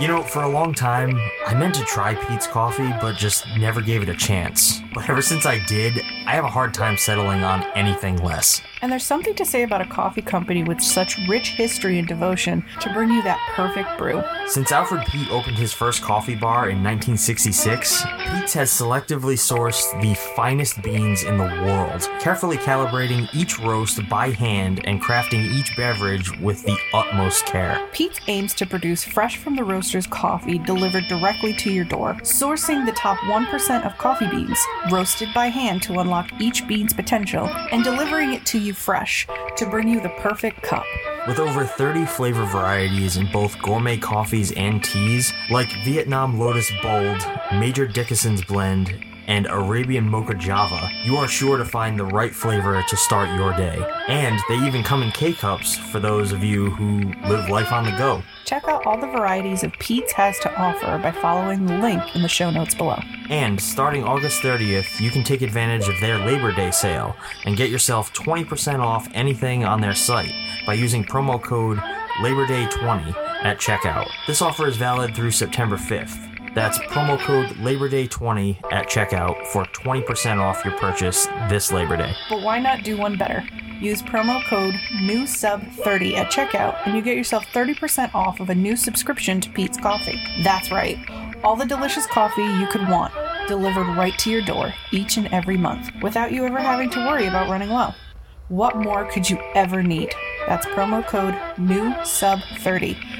You know, for a long time, I meant to try Peet's coffee, but just never gave it a chance. But ever since I did, I have a hard time settling on anything less. And there's something to say about a coffee company with such rich history and devotion to bring you that perfect brew. Since Alfred Peet opened his first coffee bar in 1966, Peet's has selectively sourced the finest beans in the world, carefully calibrating each roast by hand and crafting each beverage with the utmost care. Peet's aims to produce fresh from the roaster's coffee delivered directly to your door, sourcing the top 1% of coffee beans, roasted by hand to unlock each bean's potential, and delivering it to you fresh to bring you the perfect cup. With over 30 flavor varieties in both gourmet coffees and teas, like Vietnam Lotus Bold, Major Dickinson's Blend, and Arabian Mocha Java, you are sure to find the right flavor to start your day. And they even come in K cups for those of you who live life on the go. Check out all the varieties of Peet's has to offer by following the link in the show notes below. And starting August 30th, you can take advantage of their Labor Day sale and get yourself 20% off anything on their site by using promo code LaborDay20 at checkout. This offer is valid through September 5th. That's promo code LaborDay20 at checkout for 20% off your purchase this Labor Day. But why not do one better? Use promo code NEWSUB30 at checkout and you get yourself 30% off of a new subscription to Peet's Coffee. That's right, all the delicious coffee you could want delivered right to your door each and every month without you ever having to worry about running low. What more could you ever need? That's promo code NEWSUB30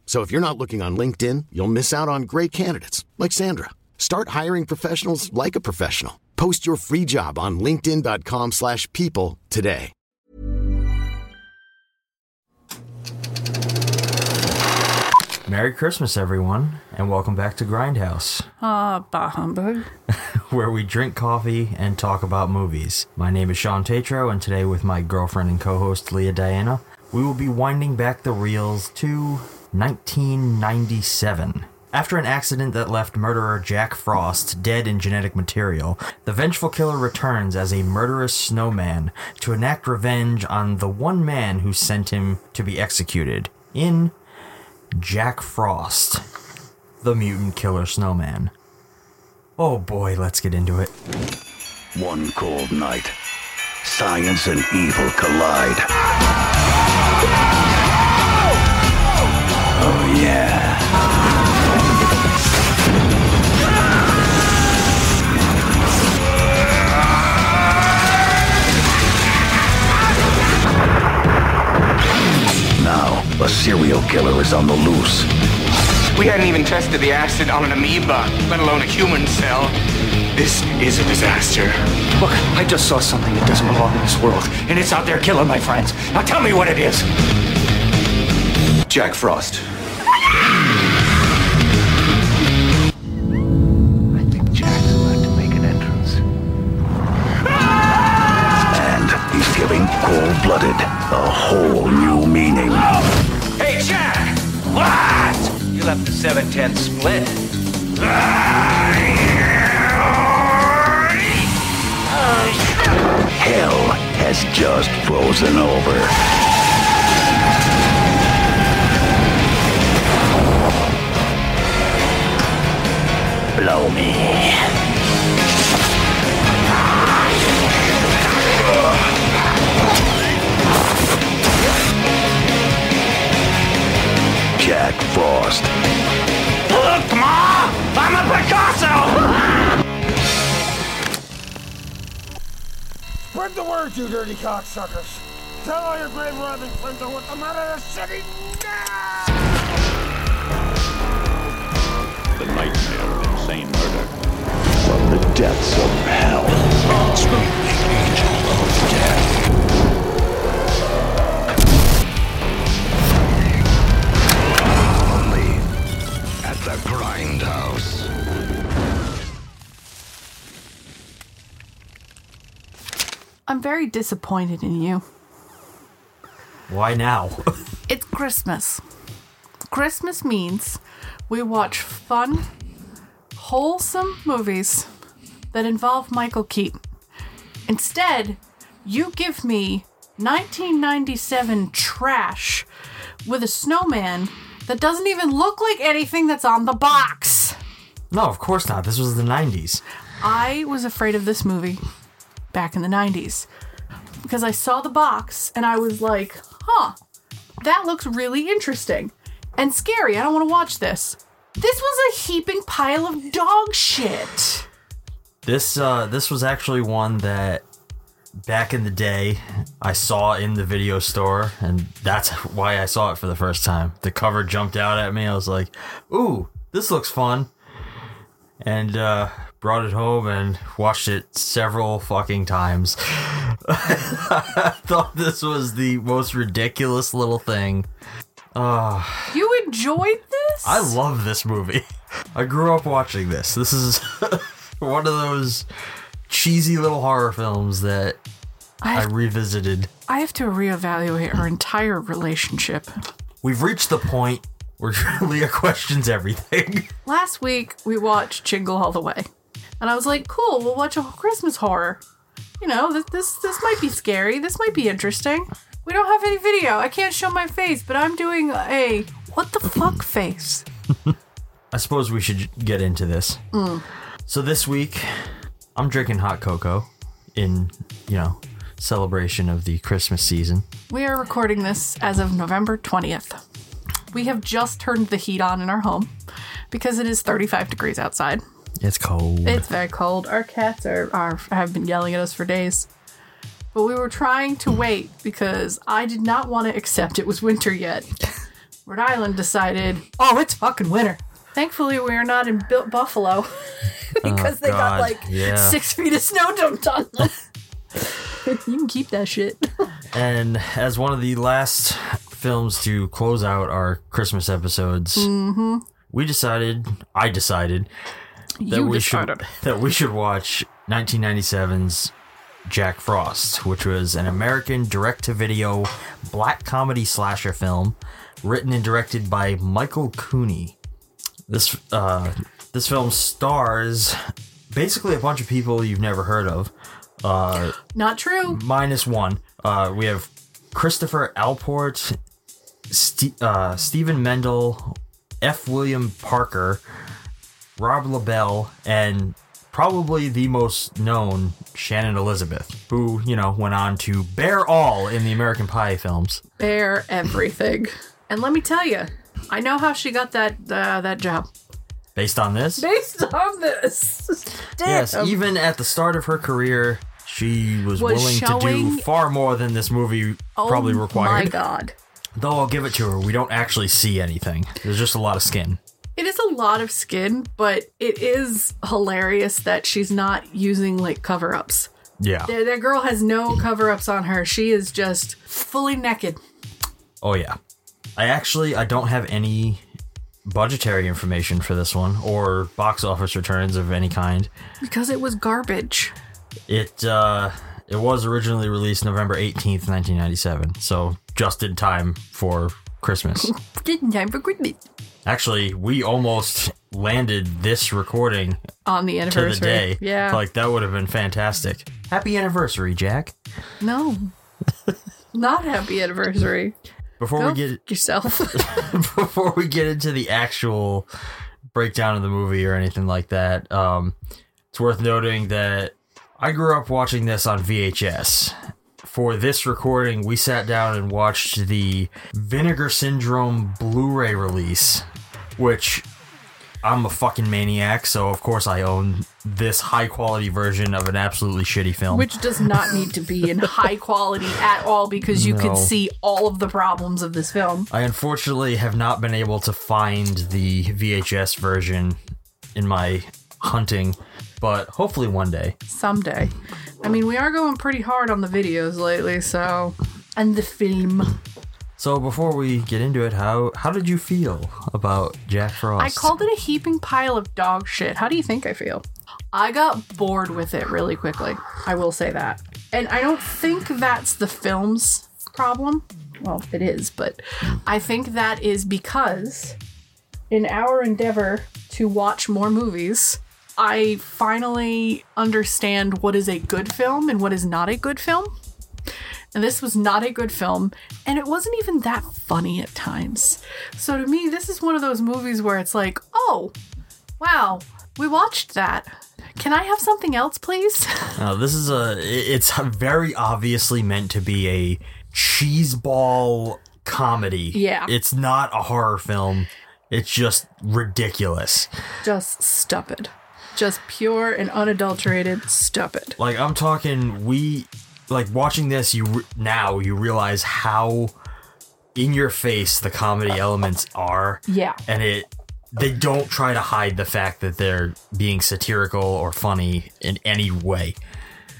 So if you're not looking on LinkedIn, you'll miss out on great candidates like Sandra. Start hiring professionals like a professional. Post your free job on linkedin.com/people slash people today. Merry Christmas, everyone, and welcome back to Grindhouse, Ah, bah humbug. where we drink coffee and talk about movies. My name is Shawn Tetrault, and today, with my girlfriend and co host Lea Diana, we will be winding back the reels to 1997. After an accident that left murderer Jack Frost dead in genetic material, the vengeful killer returns as a murderous snowman to enact revenge on the one man who sent him to be executed in Jack Frost, the mutant killer snowman. Oh boy, let's get into it. One cold night, science and evil collide. Oh, yeah. Now, a serial killer is on the loose. We hadn't even tested the acid on an amoeba, let alone a human cell. This is a disaster. Look, I just saw something that doesn't belong in this world, and it's out there killing my friends. Now tell me what it is. Jack Frost. I think Jack's about to make an entrance. And he's giving cold-blooded a whole new meaning. Hey, Jack! What? You left the 710 split. Hell has just frozen over. Blow me. Jack Frost. Look, Ma! I'm a Picasso! Spread the word, you dirty cocksuckers. Tell all your grave robbing friends I want them out of the city now! The nightmare murder. From the depths of hell. I'm very disappointed in you. Why now? it's Christmas. Christmas means we watch fun wholesome movies that involve Michael Keaton. Instead, you give me 1997 trash with a snowman that doesn't even look like anything that's on the box. no, of course not. This was the 90s. I was afraid of this movie back in the 90s because I saw the box and I was like, huh, that looks really interesting and scary. I don't want to watch this. This was a heaping pile of dog shit. This uh this was actually one that back in the day I saw in the video store and that's why I saw it for the first time. The cover jumped out at me. I was like, "Ooh, this looks fun." And uh brought it home and watched it several fucking times. I thought this was the most ridiculous little thing. You enjoyed this? I love this movie. I grew up watching this. This is one of those cheesy little horror films that I I revisited. I have to reevaluate our entire relationship. We've reached the point where Lea questions everything. Last week we watched Jingle All the Way, and I was like, "Cool, we'll watch a Christmas horror." You know, this this this might be scary. This might be interesting. We don't have any video. I can't show my face, but I'm doing a what the fuck face. I suppose we should get into this. Mm. So this week, I'm drinking hot cocoa in, you know, celebration of the Christmas season. We are recording this as of November 20th. We have just turned the heat on in our home because it is 35 degrees outside. It's cold. It's very cold. Our cats are, are have been yelling at us for days. But we were trying to wait because I did not want to accept it was winter yet. Rhode Island decided, oh, it's fucking winter. Thankfully, we are not in Bu- Buffalo because they got God, like yeah. six feet of snow dumped on them. you can keep that shit. And as one of the last films to close out our Christmas episodes, mm-hmm. we decided, I decided, that You we decided. should that we should watch 1997's Jack Frost, which was an American direct-to-video black comedy slasher film written and directed by Michael Cooney. This uh, this film stars basically a bunch of people you've never heard of. Uh, Not true. minus one. Uh, we have Christopher Allport, Ste- uh, Stephen Mendel, F. William Parker, Rob LaBelle, and probably the most known Shannon Elizabeth, who you know went on to bear all in the American Pie films. Bear everything. And let me tell you, I know how she got that uh, that job. Based on this, Based on this. yes, even at the start of her career, she was, Was willing to do far more than this movie probably required. oh My. God. Though I'll give it to her, we don't actually see anything. There's just a lot of skin. It is a lot of skin, but it is hilarious that she's not using like cover ups. Yeah. That that girl has no cover ups on her. She is just fully naked. Oh yeah. I actually I don't have any budgetary information for this one or box office returns of any kind. Because it was garbage. It uh it was originally released November 18th, 1997, so just in time for Christmas. Didn't time for Christmas. actually, we almost landed this recording On the to anniversary. the day. Yeah. Like that would have been fantastic. Happy anniversary, Jack. no. Not happy anniversary. Before Go we get yourself. before we get into the actual breakdown of the movie or anything like that, um, it's worth noting that I grew up watching this on VHS. For this recording, we sat down and watched the Vinegar Syndrome Blu ray release, which I'm a fucking maniac, so of course I own this high quality version of an absolutely shitty film. Which does not need to be in high quality at all because you No. could see all of the problems of this film. I unfortunately have not been able to find the VHS version in my hunting, but hopefully one day. Someday. I mean, we are going pretty hard on the videos lately, so. And the film. So before we get into it, how how did you feel about Jack Frost? I called it a heaping pile of dog shit. How do you think I feel? I got bored with it really quickly. I will say that. And I don't think that's the film's problem. Well, it is, but I think that is because in our endeavor to watch more movies, I finally understand what is a good film and what is not a good film. And this was not a good film, and it wasn't even that funny at times. So to me, this is one of those movies where it's like, oh, wow, we watched that. Can I have something else, please? No, uh, this is a. It's very obviously meant to be a cheeseball comedy. Yeah. It's not a horror film. It's just ridiculous. Just stupid. Just pure and unadulterated stupid. Like I'm talking, we like watching this. You re- now you realize how in your face the comedy elements are. Yeah. and it they don't try to hide the fact that they're being satirical or funny in any way.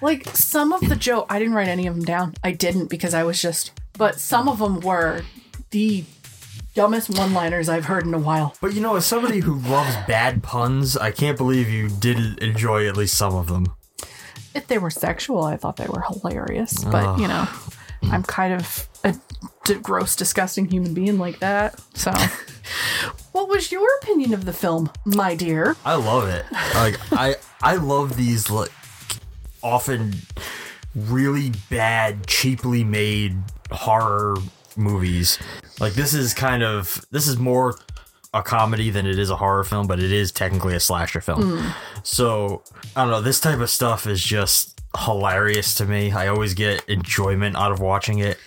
Like some of the joke, I didn't write any of them down. I didn't because I was just, but some of them were the dumbest one-liners I've heard in a while. But you know, as somebody who loves bad puns, I can't believe you didn't enjoy at least some of them. If they were sexual, I thought they were hilarious. But you know, I'm kind of a d- gross, disgusting human being like that. So, what was your opinion of the film, my dear? I love it. Like I I love these like often really bad, cheaply made horror movies. Like this is kind of this is more a comedy than it is a horror film, but it is technically a slasher film. Hmm. So I don't know. This type of stuff is just hilarious to me. I always get enjoyment out of watching it.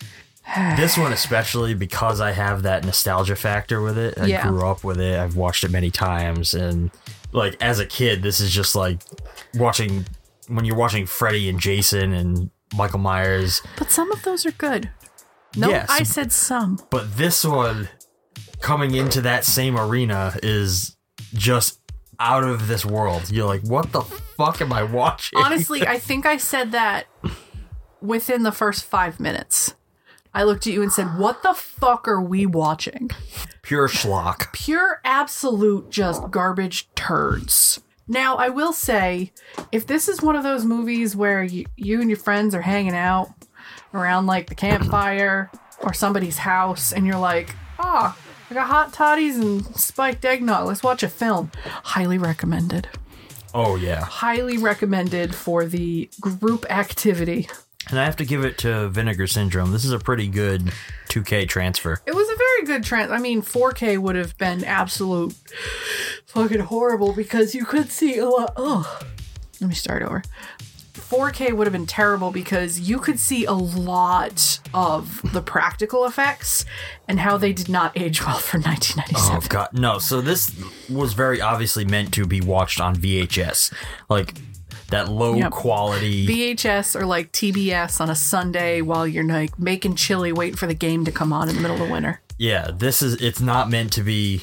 this one especially because I have that nostalgia factor with it. I Yeah. grew up with it. I've watched it many times and like as a kid this is just like watching when you're watching Freddy and Jason and Michael Myers. But some of those are good. No, Yes. I said some. But this one coming into that same arena is just out of this world. You're like, what the fuck am I watching? Honestly, I think I said that within the first five minutes. I looked at you and said, What the fuck are we watching? pure schlock. Pure, absolute, just garbage turds. Now, I will say, if this is one of those movies where you, you and your friends are hanging out around like the campfire or somebody's house and you're like, ah, I got hot toddies and spiked eggnog, let's watch a film. Highly recommended. Oh yeah. Highly recommended for the group activity. And I have to give it to Vinegar Syndrome. This is a pretty good 2K transfer. It was a very good trans. I mean, 4K would have been absolute fucking horrible because you could see a lot. Oh, let me start over. 4K would have been terrible because you could see a lot of the practical effects and how they did not age well for 1997. Oh god, no. So this was very obviously meant to be watched on VHS. Like that low Yep. quality VHS or like TBS on a Sunday while you're like making chili, waiting for the game to come on in the middle of winter. Yeah, this is it's not meant to be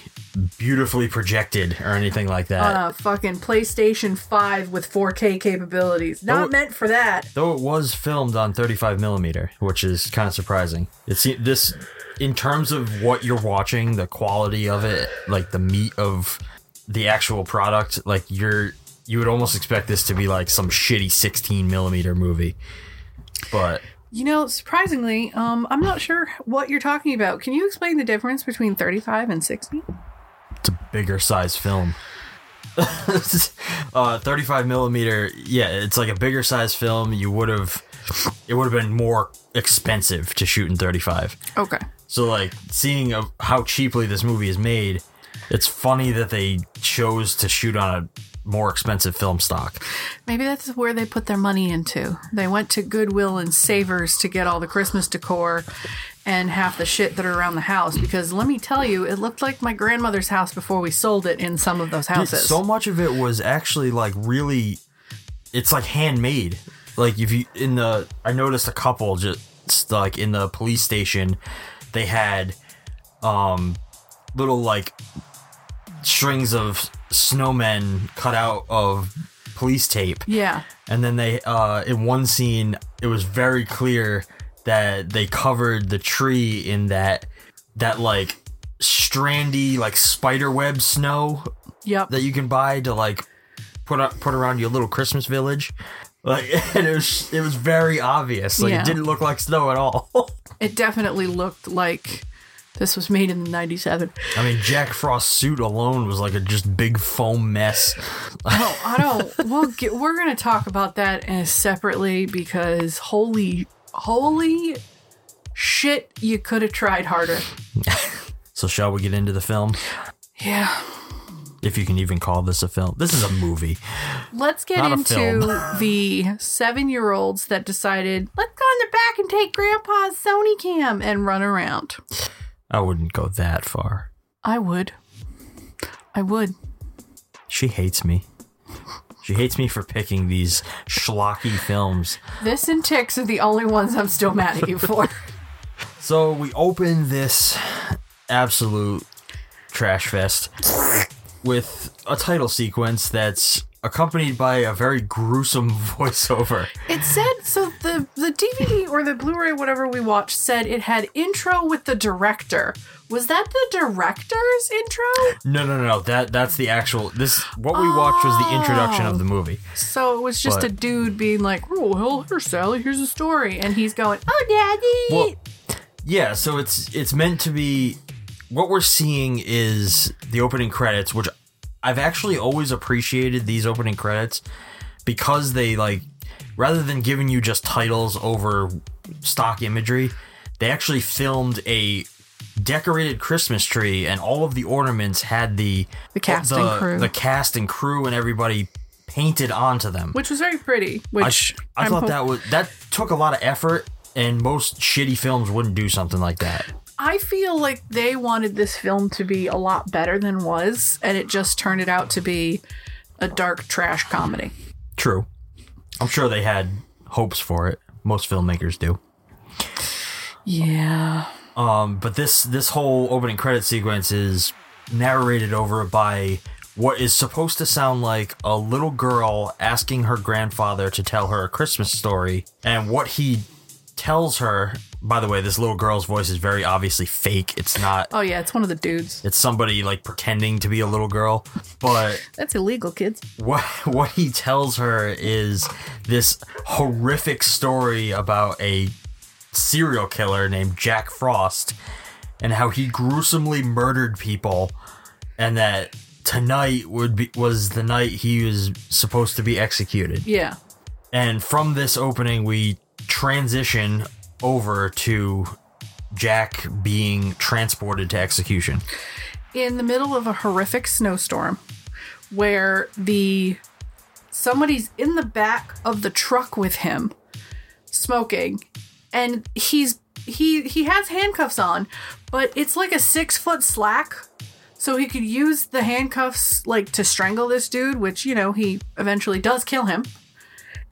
beautifully projected or anything like that. On a fucking PlayStation 5 with 4K capabilities. Not meant for that. Though it was filmed on 35 millimeter, which is kind of surprising. It's this, in terms of what you're watching, the quality of it, like the meat of the actual product, like you're, you would almost expect this to be like some shitty 16 millimeter movie. But You know, surprisingly, um, I'm not sure what you're talking about. Can you explain the difference between 35 and 60? It's a bigger size film. uh, 35 millimeter, yeah, it's like a bigger size film. You would have, it would have been more expensive to shoot in 35. Okay. So like seeing of how cheaply this movie is made, it's funny that they chose to shoot on a more expensive film stock. Maybe that's where they put their money into. They went to Goodwill and Savers to get all the Christmas decor and half the shit that are around the house. Because let me tell you, it looked like my grandmother's house before we sold it in some of those houses. so much of it was actually like really, it's like handmade. Like if you in the, I noticed a couple just like in the police station, they had um little like strings of snowmen cut out of police tape. yeah. And then they, uh, in one scene, it was very clear that they covered the tree in that, that like strandy, like spider web snow Yep. that you can buy to like put up, put around your little Christmas village. Like, and it was it was very obvious. Like, Yeah. it didn't look like snow at all. It definitely looked like this was made in 97. I mean, Jack Frost's suit alone was like a just big foam mess. No, I don't. We'll get, we're going to talk about that separately because holy, holy shit, you could have tried harder. So, shall we get into the film? Yeah. If you can even call this a film, this is a movie. Let's get Not into the seven year olds that decided, let's go in the back and take grandpa's Sony cam and run around. I wouldn't go that far. I would. I would. She hates me. She hates me for picking these schlocky films. This and Ticks are the only ones I'm still mad at you for. So we open this absolute trash fest with a title sequence that's accompanied by a very gruesome voiceover. It said so the the DVD or the Blu-ray whatever we watched said it had intro with the director. Was that the director's intro? No, no, no, no. That that's the actual. This what we watched was the introduction of the oh. movie. So it was just But- a dude being like, "Oh, well, here, Sally, here's a story," and he's going, "Oh, Daddy." Well, yeah. So it's it's meant to be. What we're seeing is the opening credits, which I've actually always appreciated these opening credits because they like rather than giving you just titles over stock imagery, they actually filmed a decorated Christmas tree and all of the ornaments had the The cast and crew. the cast and crew and everybody painted onto them. which was very pretty. Which I, I I'm thought hope- that was that took a lot of effort, and most shitty films wouldn't do something like that. I feel like they wanted this film to be a lot better than was, and it just turned it out to be a dark trash comedy. True, I'm sure they had hopes for it. Most filmmakers do. Yeah. Um, but this this whole opening credit sequence is narrated over by what is supposed to sound like a little girl asking her grandfather to tell her a Christmas story, and what he tells her. By the way, this little girl's voice is very obviously fake. It's not. Oh yeah, it's one of the dudes. It's somebody like pretending to be a little girl, but That's illegal, kids. what what he tells her is this horrific story about a serial killer named Jack Frost and how he gruesomely murdered people and that tonight would be was the night he was supposed to be executed. Yeah. And from this opening we transition over to Jack being transported to execution. in the middle of a horrific snowstorm where the somebody's in the back of the truck with him smoking and he's he he has handcuffs on but it's like a six foot slack so he could use the handcuffs like to strangle this dude which you know he eventually does kill him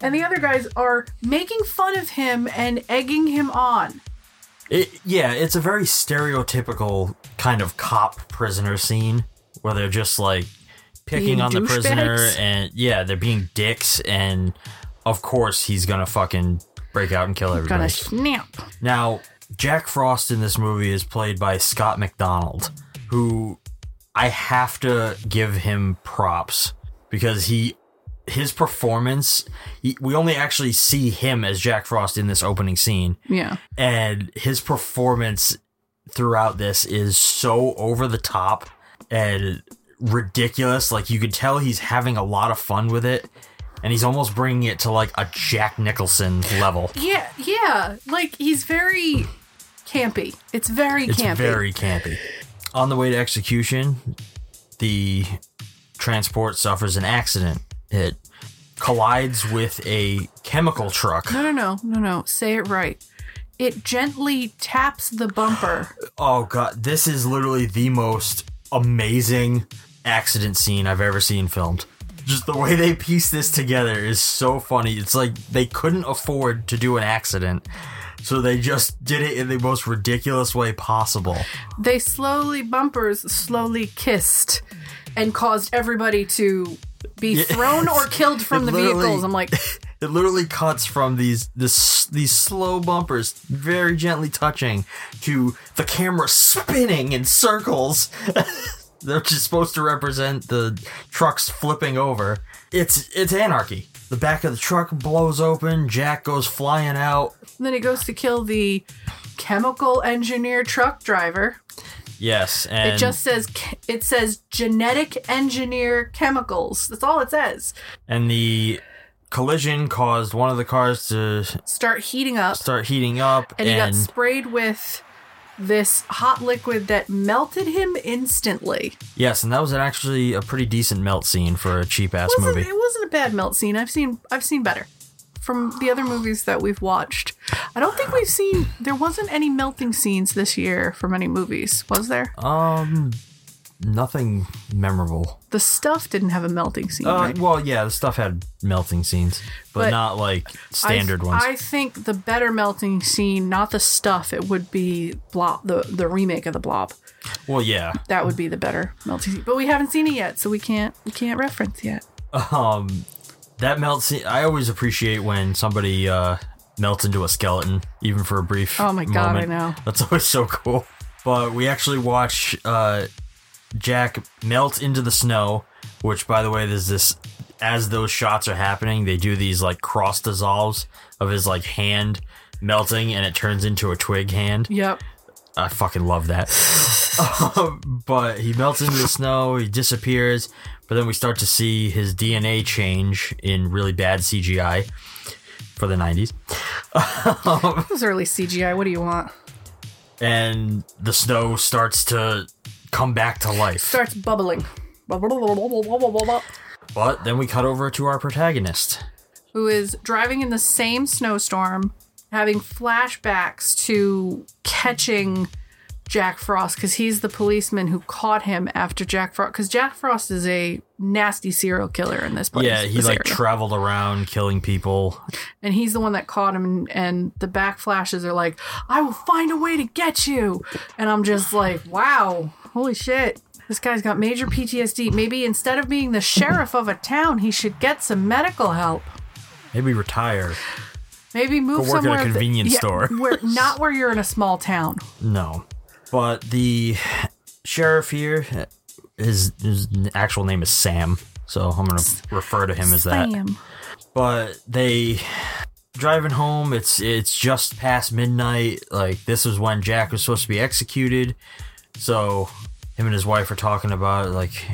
and the other guys are making fun of him and egging him on It, yeah, it's a very stereotypical kind of cop prisoner scene where they're just like picking Being on the prisoner douchebags? and yeah, they're being dicks and of course he's gonna fucking break out and kill everybody. gonna snap Now, Jack Frost in this movie is played by Scott MacDonald, who I have to give him props because he his performance we only actually see him as Jack Frost in this opening scene. Yeah. And his performance throughout this is so over the top and ridiculous. Like you could tell he's having a lot of fun with it. And he's almost bringing it to like a Jack Nicholson level. Yeah, yeah. Like he's very campy. It's very it's campy. very campy. On the way to execution the transport suffers an accident it collides with a chemical truck No, no, no, no, no. Say it right. It gently taps the bumper. Oh god, this is literally the most amazing accident scene I've ever seen filmed. Just the way they piece this together is so funny. It's like they couldn't afford to do an accident, so they just did it in the most ridiculous way possible. They slowly bumpers slowly kissed and caused everybody to be thrown or killed from the vehicles. I'm like, It literally cuts from these this these slow bumpers, very gently touching, to the camera spinning in circles. They're just supposed to represent the trucks flipping over. It's it's anarchy. the back of the truck blows open. Jack goes flying out. And then he goes to kill the chemical engineer truck driver. Yes, and it just says it says genetic engineer chemicals. That's all it says. and the collision caused one of the cars to Start heating up, start heating up, and he got sprayed with this hot liquid that melted him instantly. yes, and that was actually a pretty decent melt scene for a cheap ass movie. it wasn't a bad melt scene. I've seen I've seen better from the other movies that we've watched. I don't think we've seen there wasn't any melting scenes this year from any movies, was there? Um, nothing memorable. The stuff didn't have a melting scene. Uh, right? well, yeah, the stuff had melting scenes, but, But not like standard I, ones. I think the better melting scene, not the stuff, it would be Blob, the the remake of the Blob. well, yeah. That would be the better melting scene. But we haven't seen it yet, so we can't we can't reference yet. Um, that melts. I always appreciate when somebody uh melts into a skeleton, even for a brief. Oh my God, I moment. know. That's always so cool. But we actually watch uh Jack melt into the snow, which, by the way, there's this. As those shots are happening, they do these like cross dissolves of his like hand melting, and it turns into a twig hand. Yep. I fucking love that. Um, but he melts into the snow, he disappears, but then we start to see his DNA change in really bad CGI for the 90s. It was early CGI. What do you want? And the snow starts to come back to life. Starts bubbling. But then we cut over to our protagonist. Who is driving in the same snowstorm, having flashbacks to catching Jack Frost because he's the policeman who caught him after Jack Frost. Because Jack Frost is a nasty serial killer in this place. yeah, he like area. traveled around killing people. and he's the one that caught him. And, and the back flashes are like, "I will find a way to get you," and I'm just like, "Wow, holy shit." This guy's got major PTSD. Maybe instead of being the sheriff of a town, he should get some medical help. Maybe retire. Maybe move Go work at a somewhere. that- convenience store. where not where you're in a small town. No. But the sheriff here, his, his actual name is Sam. So I'm going to refer to him as that. Sam. But they driving home, it's it's just past midnight. Like this is when Jack was supposed to be executed. So him and his wife are talking about it, like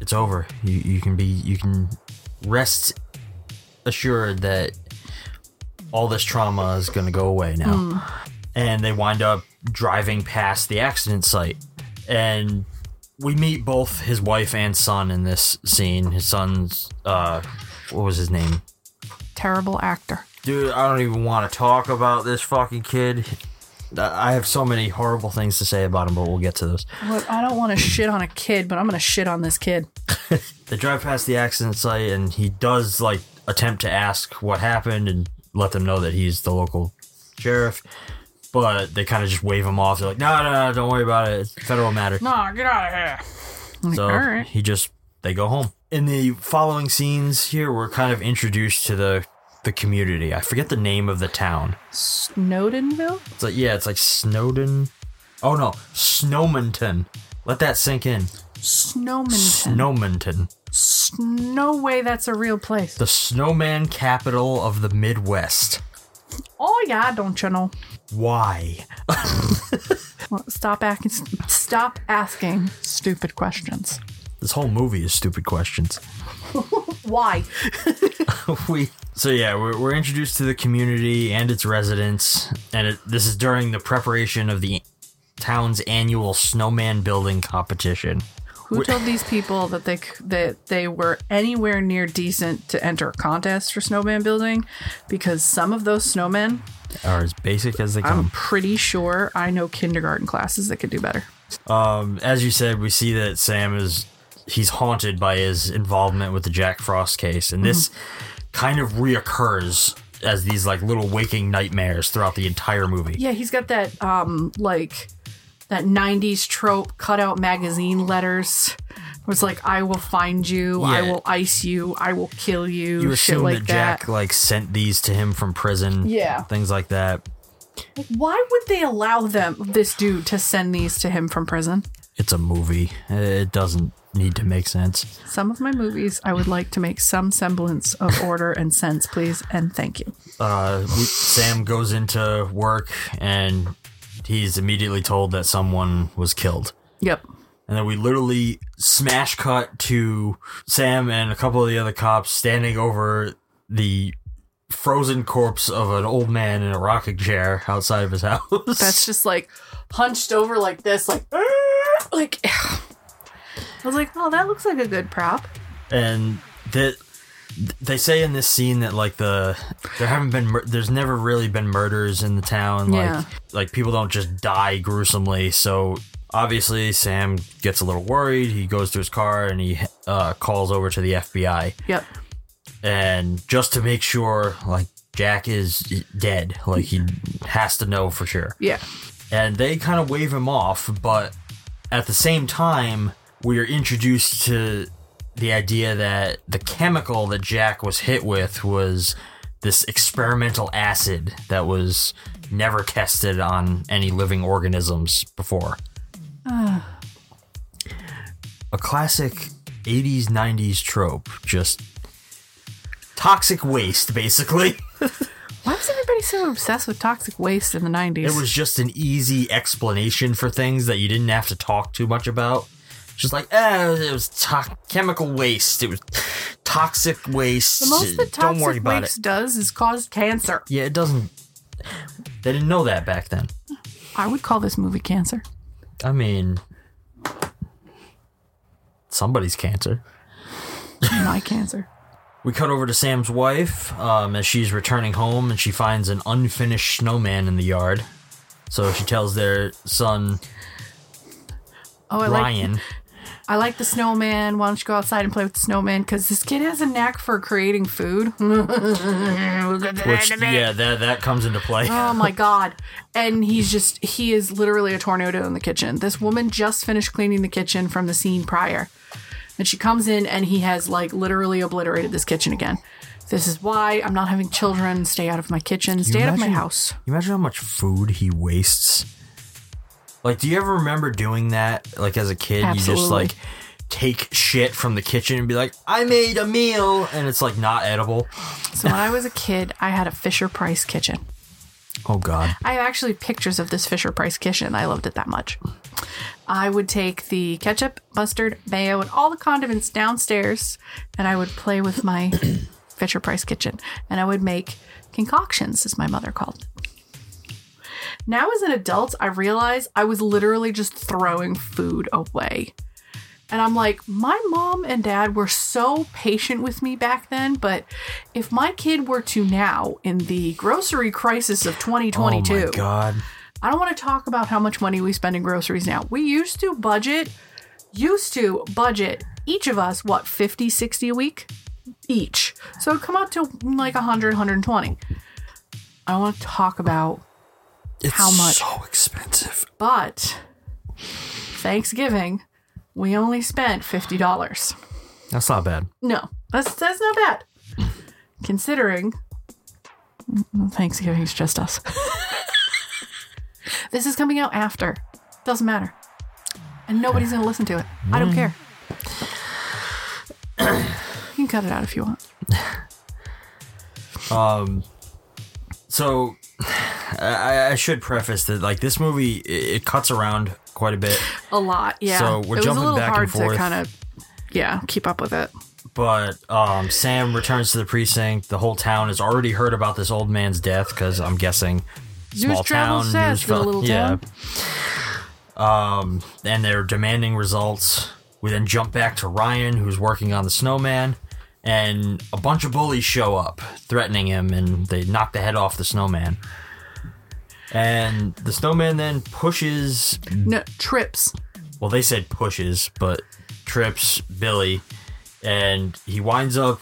it's over. You you can be you can rest assured that all this trauma is going to go away now. And they wind up driving past the accident site. And we meet both his wife and son in this scene. His son's, uh, what was his name? Terrible actor. Dude, I don't even want to talk about this fucking kid. I have so many horrible things to say about him, but we'll get to those. Look, I don't want to shit on a kid, but I'm gonna shit on this kid. They drive past the accident site, and he does like attempt to ask what happened and let them know that he's the local sheriff. But they kind of just wave him off. They're like, "No, no, no, don't worry about it. It's a federal matter." No, get out of here. I'm like, So all right. he just they go home. In the following scenes here, we're kind of introduced to the the community. I forget the name of the town. Snowdenville? It's like yeah, it's like Snowden. Oh no, Snowmonton. Let that sink in. Snowmonton. Snowmonton, no way that's a real place. the snowman capital of the Midwest. Oh yeah, don't you know? Why? Well, Stop asking. Stop asking stupid questions. This whole movie is stupid questions. Why? we so yeah, we're, we're introduced to the community and its residents, and it, this is during the preparation of the town's annual snowman building competition. Who told these people that they that they were anywhere near decent to enter a contest for snowman building? Because some of those snowmen, Are as basic as they come. I'm pretty sure I know kindergarten classes that could do better. Um, as you said, we see that Sam is he's haunted by his involvement with the Jack Frost case, and this kind of reoccurs as these like little waking nightmares throughout the entire movie. Yeah, he's got that um like that 90s trope cutout magazine letters was like I will find you, I will ice you, I will kill you, You shit assume like that that. Jack like sent these to him from prison, Yeah. things like that. Why would they allow them this dude to send these to him from prison? it's a movie. It doesn't need to make sense. Some of my movies, I would like to make some semblance of order and sense, please, and thank you. Uh, Sam goes into work and he's immediately told that someone was killed. Yep. And then we literally smash cut to Sam and a couple of the other cops standing over the frozen corpse of an old man in a rocking chair outside of his house. That's just like hunched over like this, like, like. I was like, oh, that looks like a good prop. and that they say in this scene that like the there haven't been mur- there's never really been murders in the town like Yeah. like people don't just die gruesomely so obviously sam gets a little worried he goes to his car and he uh, calls over to the fbi Yep. and just to make sure like jack is dead like he has to know for sure Yeah. and they kind of wave him off but at the same time we are introduced to the idea that the chemical that jack was hit with was this experimental acid that was never tested on any living organisms before ah. a classic 80s 90s trope just toxic waste basically Why was everybody so obsessed with toxic waste in the 90s? It was just an easy explanation for things that you didn't have to talk too much about. Just like, eh, it was to- chemical waste. It was toxic waste. the most that Don't worry toxic about waste it. does is cause cancer. Yeah, it doesn't. They didn't know that back then. I would call this movie cancer. I mean, somebody's cancer. My cancer. We cut over to Sam's wife um, as she's returning home and she finds an unfinished snowman in the yard. So she tells their son, Oh, I like Ryan, I like the snowman. Why don't you go outside and play with the snowman? Because this kid has a knack for creating food. which, yeah, that, that comes into play. Oh my god. And he's just he is literally a tornado in the kitchen. This woman just finished cleaning the kitchen from the scene prior. And she comes in and he has like literally obliterated this kitchen again. This is why I'm not having children. Stay out of my kitchen. Stay out of my imagine- house. You imagine how much food he wastes? Like, do you ever remember doing that? Like, as a kid, you just like take shit from the kitchen and be like, I made a meal, and it's like not edible. So when I was a kid, I had a Fisher Price kitchen. Oh, God. I have actually pictures of this Fisher Price kitchen. I loved it that much. I would take the ketchup, mustard, mayo, and all the condiments downstairs, and I would play with my Fisher Price kitchen, and I would make concoctions, as my mother called it. Now, as an adult, I realize I was literally just throwing food away. And I'm like, my mom and dad were so patient with me back then, but if my kid were to now, in the grocery crisis of 2022, Oh, my God. I don't want to talk about how much money we spend in groceries now. We used to budget, used to budget each of us, what, 50, 60 a week? Each. So it'd come out to like 100, 120. I don't want to talk about It's How much? so expensive. but Thanksgiving, we only spent $50. That's not bad. No, that's that's not bad. Considering Thanksgiving's just us. this is coming out after. Doesn't matter. And nobody's gonna listen to it. I don't care. you can cut it out if you want. Um, so I, I should preface that like this movie it, it cuts around quite a bit, A lot, yeah. So we're it was jumping back and forth. to kind of yeah, keep up with it. but um, Sam returns to the precinct. The whole town has already heard about this old man's death because I'm guessing small News town, a fel- little yeah. town. Um, and they're demanding results. We then jump back to Ryan, who's working on the snowman, and a bunch of bullies show up, threatening him, and they knock the head off the snowman. And the snowman then pushes. No trips. Well, they said pushes, but trips Billy, and he winds up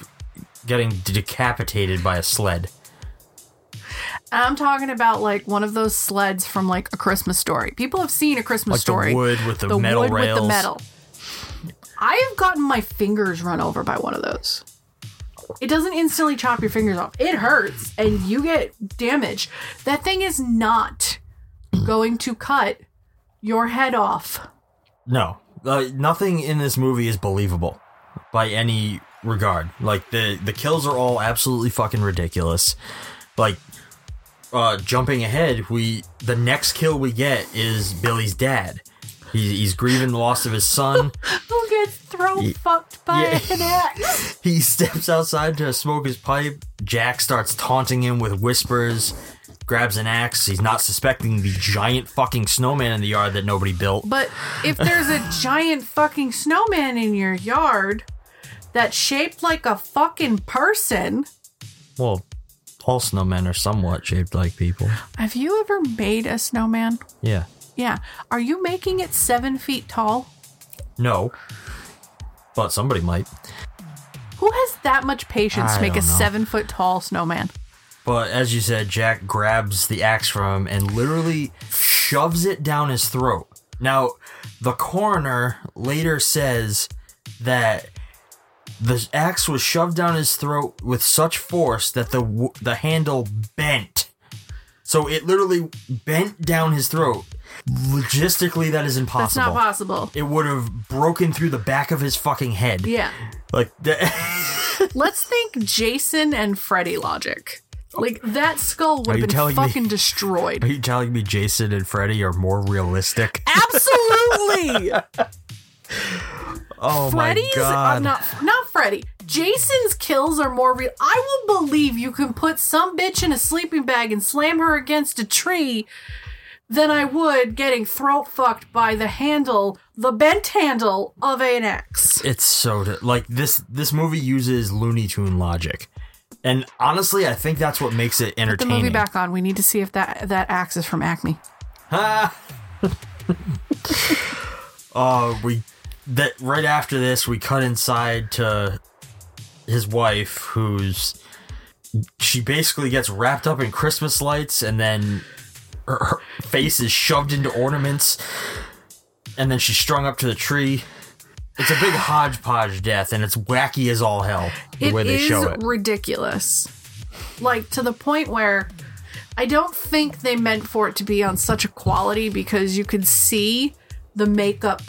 getting decapitated by a sled. I'm talking about like one of those sleds from like a Christmas story. People have seen a Christmas Like the story. wood with the metal wood with the rails. metal. I have gotten my fingers run over by one of those. It doesn't instantly chop your fingers off. It hurts and you get damage. That thing is not going to cut your head off No, uh, nothing in this movie is believable by any regard. Like the the kills are all absolutely fucking ridiculous. Like uh, jumping ahead, we the next kill we get is Billy's dad. He, he's grieving the loss of his son. Who gets throat fucked by yeah. an axe? he steps outside to smoke his pipe. Jack starts taunting him with whispers. Grabs an axe. He's not suspecting the giant fucking snowman in the yard that nobody built. But if there's a giant fucking snowman in your yard that's shaped like a fucking person, Well, all snowmen are somewhat shaped like people. have you ever made a snowman? Yeah. Yeah. Are you making it seven feet tall? No. But somebody might. Who has that much patience to make a know. seven foot tall snowman? But as you said, Jack grabs the axe from him and literally shoves it down his throat. Now, the coroner later says that the axe was shoved down his throat with such force that the the handle bent. So it literally bent down his throat. Logistically, that is impossible. That's not possible. It would have broken through the back of his fucking head. Yeah. Like that. Let's think Jason and Freddy logic. Like that skull would have been telling me- fucking destroyed. Are you telling me Jason and Freddy are more realistic? Absolutely. Oh Freddy's my god! uh, not not Freddy. Jason's kills are more real. I will believe you can put some bitch in a sleeping bag and slam her against a tree than I would getting throat fucked by the handle, the bent handle of an axe. It's so like this. This movie uses Looney Tune logic, and honestly, I think that's what makes it Put the movie back on. We need to see if that that axe is from Acme. Uh, we that right after this, we cut inside to his wife, who's she basically gets wrapped up in Christmas lights, and then her, her face is shoved into ornaments, and then she's strung up to the tree. It's a big hodgepodge death, and it's wacky as all hell the It way they is show it. ridiculous. Like to the point where I don't think they meant for it to be on such a quality because you could see the makeup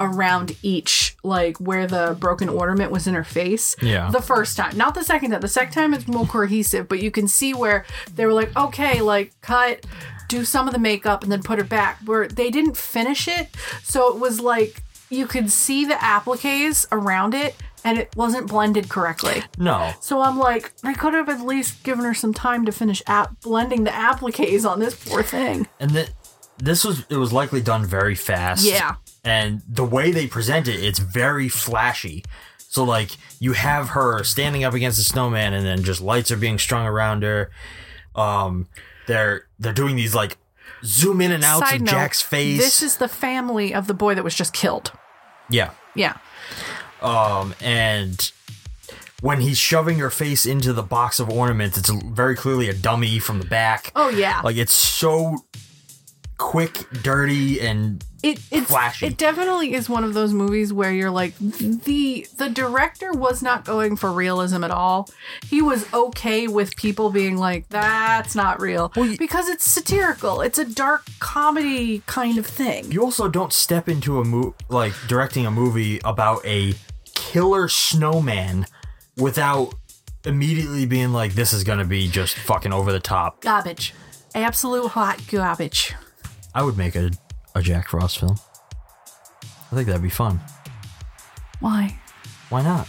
around each, like where the broken ornament was in her face. Yeah. The first time, not the second time. The second time it's more cohesive, but you can see where they were like, okay, like cut, do some of the makeup, and then put her back. Where they didn't finish it, so it was like you could see the appliques around it, and it wasn't blended correctly. No, So I'm like, they could have at least given her some time to finish app blending the appliques on this poor thing. and that this was it was likely done very fast. Yeah. And the way they present it, it's very flashy. So like you have her standing up against the snowman, and then just lights are being strung around her. Um, they're they're doing these like zoom in and outs Side of note, Jack's face. This is the family of the boy that was just killed. yeah. Yeah. Um, and when he's shoving her face into the box of ornaments, it's very clearly a dummy from the back. Oh yeah. Like it's so quick, dirty, and it it's, flashy. It definitely is one of those movies where you're like the the director was not going for realism at all. He was okay with people being like that's not real because it's satirical. It's a dark comedy kind of thing. you also don't step into a movie like directing a movie about a killer snowman without immediately being like this is gonna be just fucking over the top Garbage. Absolute hot garbage. I would make a, a jack frost film i think that'd be fun Why? why not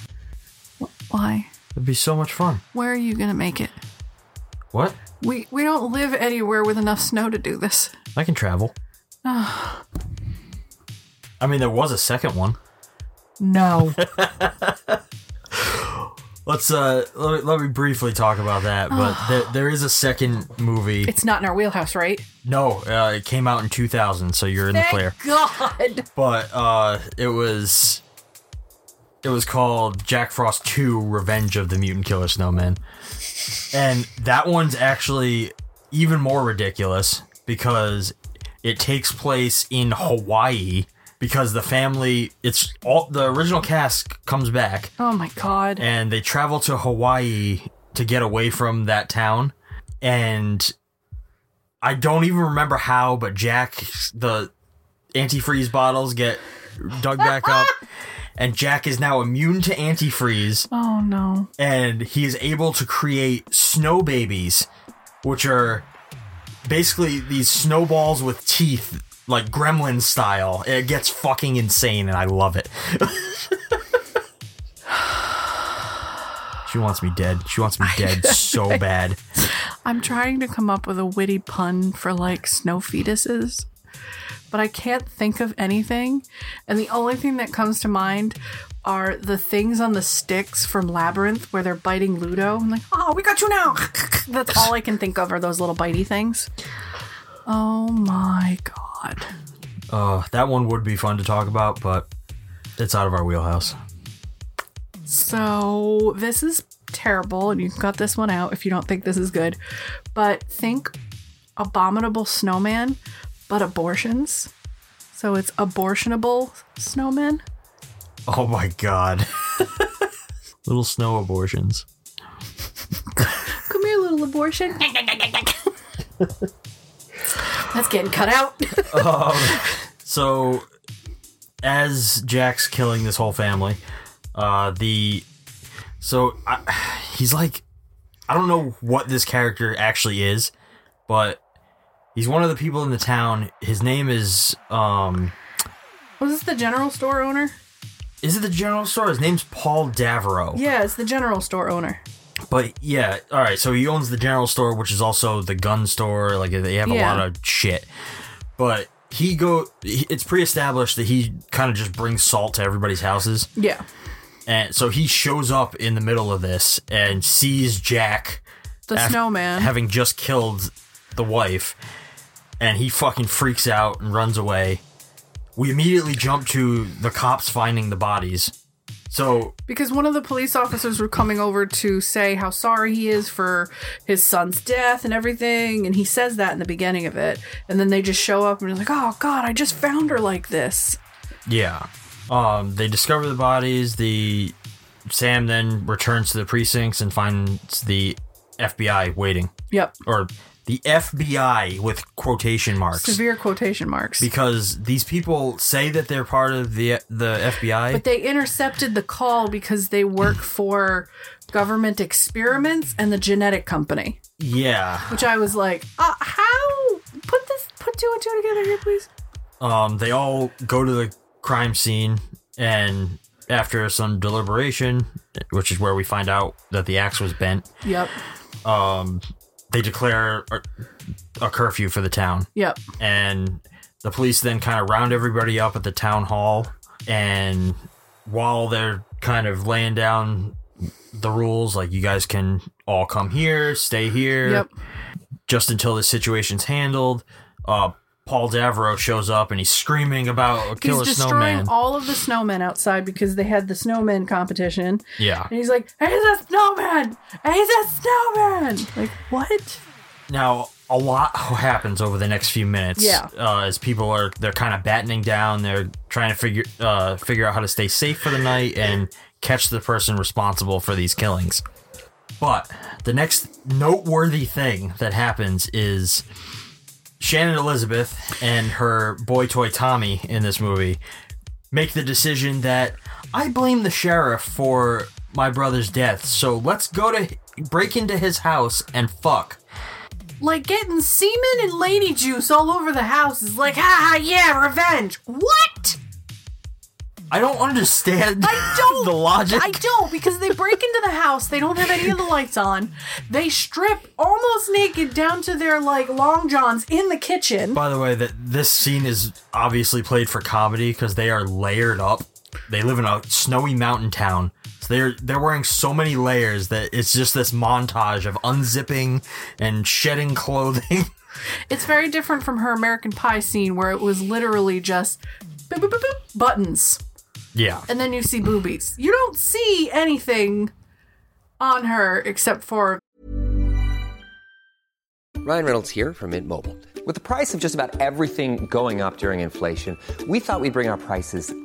Why? it'd be so much fun Where are you going to make it? what We we don't live anywhere with enough snow to do this. i can travel i mean there was a second one No. let's uh let me, let me briefly talk about that but there, there is a second movie it's not in our wheelhouse, right? no uh, it came out in 2000 so you're in the clear God. but uh it was it was called Jack Frost 2 Revenge of the Mutant Killer Snowman. And that one's actually even more ridiculous because it takes place in Hawaii because the family it's all the original cast comes back Oh my God. and they travel to Hawaii to get away from that town. And I don't even remember how, but Jack, the antifreeze bottles get dug back up, and Jack is now immune to antifreeze, Oh no. and he is able to create snow babies, which are basically these snowballs with teeth, like gremlin style. It gets fucking insane, and I love it. she wants me dead. She wants me dead so bad. I'm trying to come up with a witty pun for like snow fetuses, but I can't think of anything. And the only thing that comes to mind are the things on the sticks from Labyrinth where they're biting Ludo. I'm like, oh, we got you now. That's all I can think of are those little bitey things. Oh my god. Uh, that one would be fun to talk about, but it's out of our wheelhouse. So this is terrible, and you can cut this one out if you don't think this is good. But think abominable snowman, but abortions. So it's abortionable snowmen. Oh my god. Little snow abortions. Come here, little abortion. That's getting cut out. So, as Jack's killing this whole family, uh, the so I, he's like, I don't know what this character actually is, but he's one of the people in the town. His name is um, Was this the general store owner? is it the general store? His name's Paul Davro. Yeah, it's the general store owner. But yeah, all right. So he owns the general store, which is also the gun store. Like they have a Yeah. lot of shit. But he go. It's pre-established that he kind of just brings salt to everybody's houses, Yeah. and so he shows up in the middle of this and sees Jack, The af- snowman. having just killed the wife, and he fucking freaks out and runs away. We immediately jump to the cops finding the bodies. So Because one of the police officers were coming over to say how sorry he is for his son's death and everything, and he says that in the beginning of it, and then they just show up and are like, "Oh God, I just found her like this." Yeah. Um, they discover the bodies. The Sam then returns to the precincts and finds the FBI waiting, Yep, or the FBI with quotation marks, severe quotation marks. because these people say that they're part of the the FBI. but they intercepted the call because they work for government experiments and the genetic company. yeah. Which I was like, uh, "How? Put this, put two and two together here, please." Um, they all go to the crime scene, and after some deliberation, which is where we find out that the axe was bent, Yep, um, they declare a, a curfew for the town. yep. and the police then kind of round everybody up at the town hall and while they're kind of laying down the rules like you guys can all come here stay here Yep. just until the situation's handled uh paul davro shows up and he's screaming about a killer he's destroying snowman all of the snowmen outside because they had the snowman competition. yeah And he's like, "He's a snowman! He's a snowman!" Like what? Now, a lot happens over the next few minutes. Yeah. Uh, as people are, they're kind of battening down. They're trying to figure uh, figure out how to stay safe for the night and catch the person responsible for these killings. But the next noteworthy thing that happens is Shannon Elizabeth and her boy toy Tommy in this movie make the decision that I blame the sheriff for my brother's death. So let's go to break into his house and fuck. Like getting semen and lady juice all over the house is like, ha ha, yeah, revenge. What? I don't understand I don't. the logic. I don't because they break into the house. They don't have any of the lights on. They strip almost naked down to their like long johns in the kitchen. By the way, that this scene is obviously played for comedy because they are layered up. They live in a snowy mountain town, so they're they're wearing so many layers that it's just this montage of unzipping and shedding clothing. It's very different from her American Pie scene where it was literally just boop, boop, boop, boop, buttons. Yeah, and then you see boobies. You don't see anything on her except for Ryan Reynolds here from Mint Mobile. With the price of just about everything going up during inflation, we thought we'd bring our prices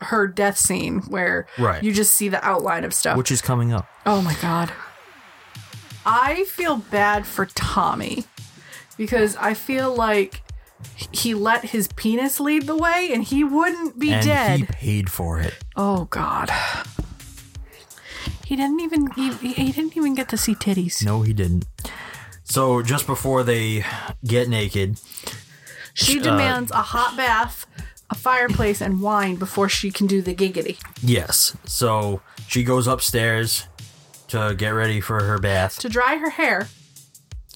Her death scene where Right. you just see the outline of stuff. Which is coming up. Oh my god. I feel bad for Tommy because I feel like he let his penis lead the way and he wouldn't be and dead. he paid for it. oh god. He didn't even he, he didn't even get to see titties. No, he didn't. So just before they get naked, She uh, demands a hot bath, a fireplace, and wine before she can do the giggity. yes. So she goes upstairs to get ready for her bath. To dry her hair,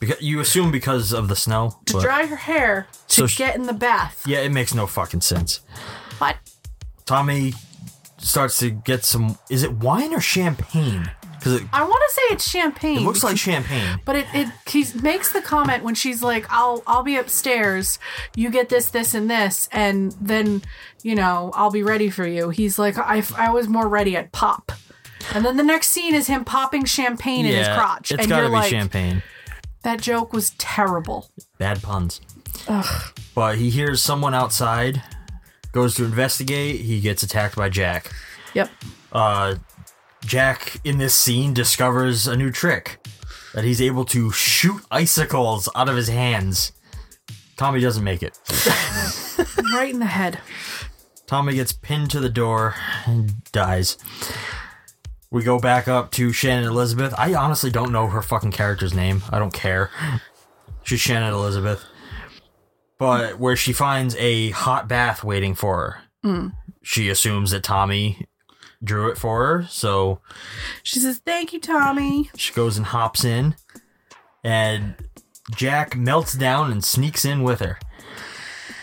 Because you assume because of the snow. to but- dry her hair, to So she- get in the bath. Yeah, it makes no fucking sense. What? Tommy starts to get some. Is it wine or champagne? Because I want to say it's champagne. it looks like champagne. But it, it he makes the comment when she's like, "I'll I'll be upstairs. You get this, this, and this, and then you know I'll be ready for you." He's like, "I I was more ready at pop." And then the next scene is him popping champagne in his crotch, It's and gotta you're be like, champagne. "That joke was terrible." Bad puns. Ugh. But he hears someone outside, goes to investigate. He gets attacked by Jack. Yep. Uh, Jack in this scene discovers a new trick that he's able to shoot icicles out of his hands. Tommy doesn't make it. right in the head. Tommy gets pinned to the door and dies. We go back up to Shannon Elizabeth. I honestly don't know her fucking character's name. I don't care. She's Shannon Elizabeth. But where she finds a hot bath waiting for her. Mm. She assumes that Tommy drew it for her, so She says, "Thank you, Tommy." she goes and hops in, and Jack melts down and sneaks in with her.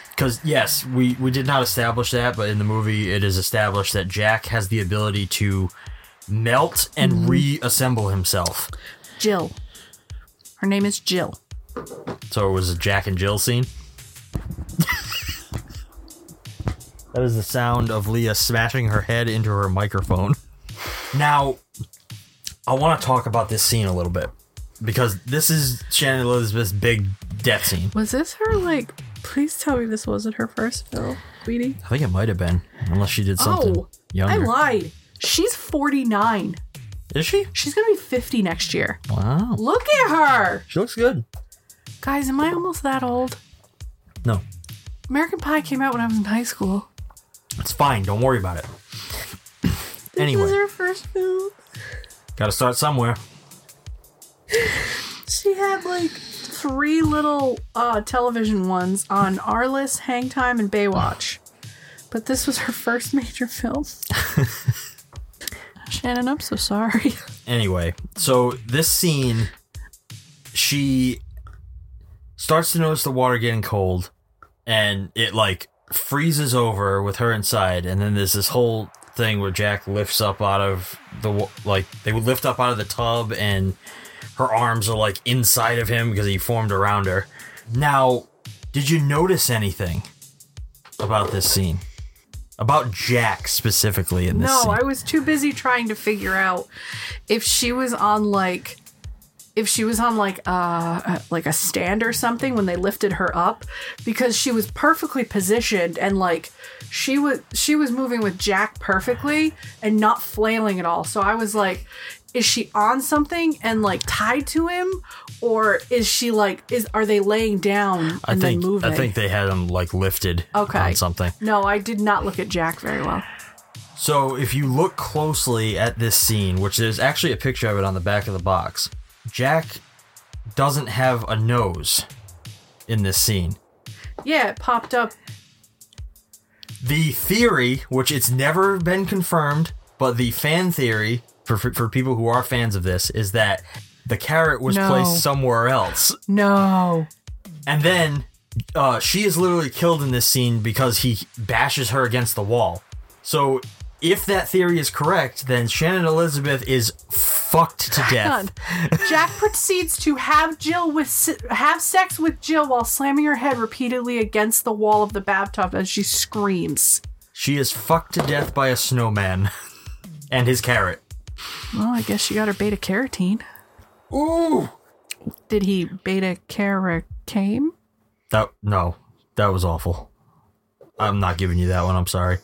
Because yes, we we did not establish that, but in the movie it is established that Jack has the ability to melt and Mhm. reassemble himself. Jill. Her name is Jill. So it was a Jack and Jill scene. That is the sound of Lea smashing her head into her microphone. Now, I want to talk about this scene a little bit because this is Shannon Elizabeth's big death scene. Was this her like? Please tell me this wasn't her first film, sweetie. I think it might have been, unless she did something Oh, younger. I lied. She's 49. Is she? She's gonna be 50 next year. Wow, Look at her. she looks good. Guys, am I almost that old? No, American Pie came out when I was in high school. It's fine. Don't worry about it. This Anyway. was her first film. Got to start somewhere. She had like three little uh, television ones on Arliss, Hang Time, and Baywatch. But this was her first major film. Shannon, I'm so sorry. Anyway, so this scene, she starts to notice the water getting cold, and it like freezes over with her inside, and then there's this whole thing where Jack lifts up out of the like they would lift up out of the tub, and her arms are like inside of him because he formed around her. Now, did you notice anything about this scene? About Jack specifically in this No, scene? I was too busy trying to figure out if she was on like if she was on like uh like a stand or something when they lifted her up because she was perfectly positioned and like she was she was moving with Jack perfectly and not flailing at all. So I was like is she on something and like tied to him or is she like is are they laying down and I think then moving? I think they had him like lifted Okay. on something. No, I did not look at Jack very well. So if you look closely at this scene, which there's actually a picture of it on the back of the box, Jack doesn't have a nose in this scene. Yeah, it popped up. The theory, which it's never been confirmed, but the fan theory for for, for people who are fans of this is that the carrot was No. placed somewhere else. No. And then uh, she is literally killed in this scene because he bashes her against the wall. So if that theory is correct, then Shannon Elizabeth is fucked to death. Jack proceeds to have Jill with have sex with Jill while slamming her head repeatedly against the wall of the bathtub as she screams. She is fucked to death by a snowman and his carrot. Well, I guess she got her beta carotene. Ooh. Did he beta carotene? That no, that was awful. I'm not giving you that one. I'm sorry.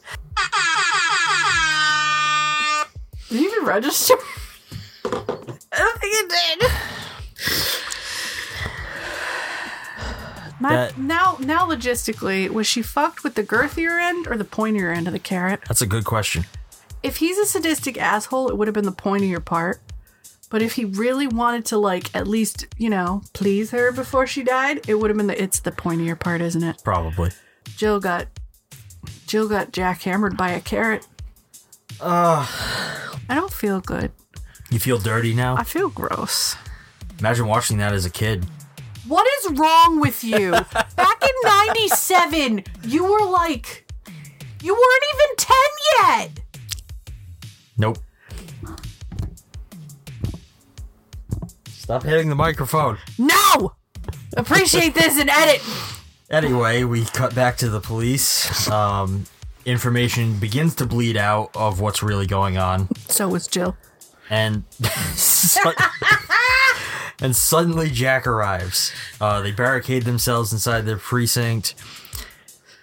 Register? I don't think it did. My, That- now, now, logistically, was she fucked with the girthier end or the pointier end of the carrot? That's a good question. If he's a sadistic asshole, it would have been the pointier part. But if he really wanted to, like, at least, you know, please her before she died, it would have been the it's the pointier part, isn't it? Probably. Jill got Jill got jackhammered by a carrot. Uh, I don't feel good. you feel dirty now? I feel gross. Imagine watching that as a kid. What is wrong with you? Back in 97, you were like, you weren't even 10 yet. Nope. Stop hitting the microphone. No! Appreciate this and edit. Anyway, we cut back to the police. Um, information begins to bleed out of what's really going on, So was Jill. and su- and suddenly Jack arrives. Uh, they barricade themselves inside their precinct.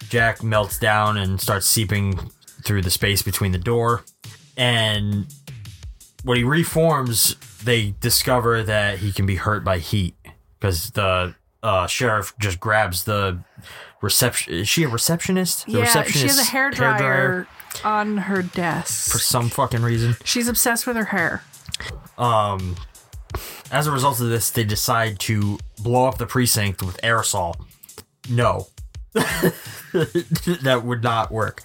Jack melts down and starts seeping through the space between the door, and when he reforms, they discover that he can be hurt by heat because the uh, sheriff just grabs the reception. Is she a receptionist? The yeah, she has a receptionist's hair dryer on her desk. for some fucking reason. She's obsessed with her hair. Um, as a result of this, they decide to blow up the precinct with aerosol. No, that would not work.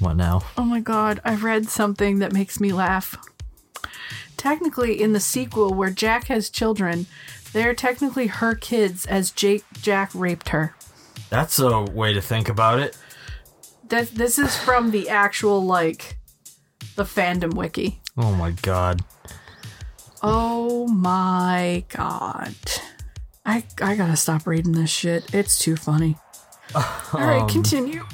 what now? Oh my god, I read something that makes me laugh. Technically, in the sequel where Jack has children, they're technically her kids as Jake Jack raped her. That's a way to think about it. That this is from the actual like the fandom wiki. Oh my god. Oh my god. I I gotta stop reading this shit. It's too funny. Alright, Um, continue.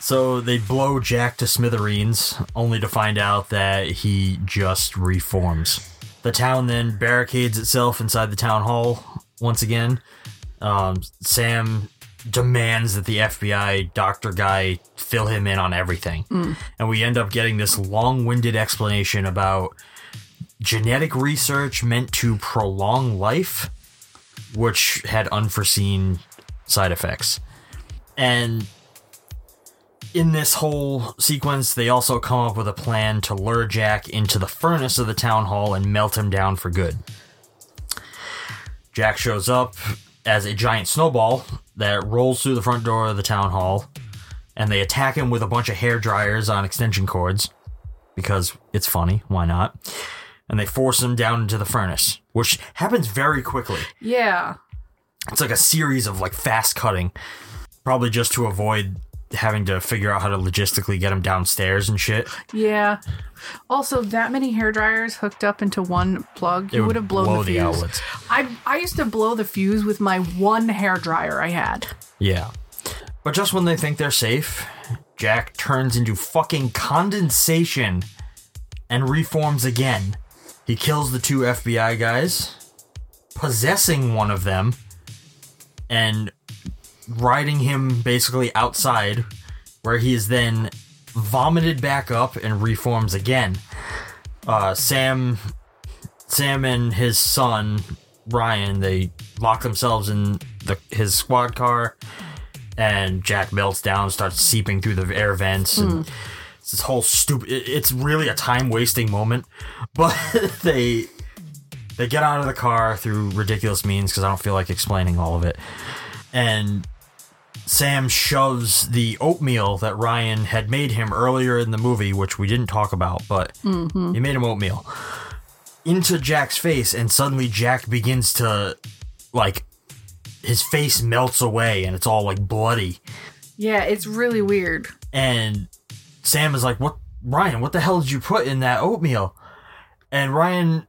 So they blow Jack to smithereens, only to find out that he just reforms. The town then barricades itself inside the town hall once again. Um, Sam demands that the FBI doctor guy fill him in on everything. Mm. And we end up getting this long winded explanation about genetic research meant to prolong life, which had unforeseen side effects. And in this whole sequence, they also come up with a plan to lure Jack into the furnace of the town hall and melt him down for good. Jack shows up as a giant snowball that rolls through the front door of the town hall, and they attack him with a bunch of hair dryers on extension cords because it's funny. Why not? And they force him down into the furnace, which happens very quickly. Yeah. It's like a series of like fast cutting, probably just to avoid having to figure out how to logistically get them downstairs and shit. Yeah. Also, that many hair dryers hooked up into one plug, It you would would have blown blow the the fuse. outlets. I I used to blow the fuse with my one hair dryer I had. Yeah. But just when they think they're safe, Jack turns into fucking condensation and reforms again. He kills the two FBI guys, possessing one of them, and riding him basically outside, where he is then vomited back up and reforms again. Uh, Sam, Sam and his son Ryan, they lock themselves in the his squad car and Jack melts down, starts seeping through the air vents, and it's this whole stupid. it- It's really a time wasting moment, but they they get out of the car through ridiculous means because I don't feel like explaining all of it, and Sam shoves the oatmeal that Ryan had made him earlier in the movie, which we didn't talk about, but Mhm. he made him oatmeal into Jack's face, and suddenly Jack begins to like his face melts away, and it's all like bloody. Yeah, it's really weird. And Sam is like, "What, Ryan? What the hell did you put in that oatmeal?" And Ryan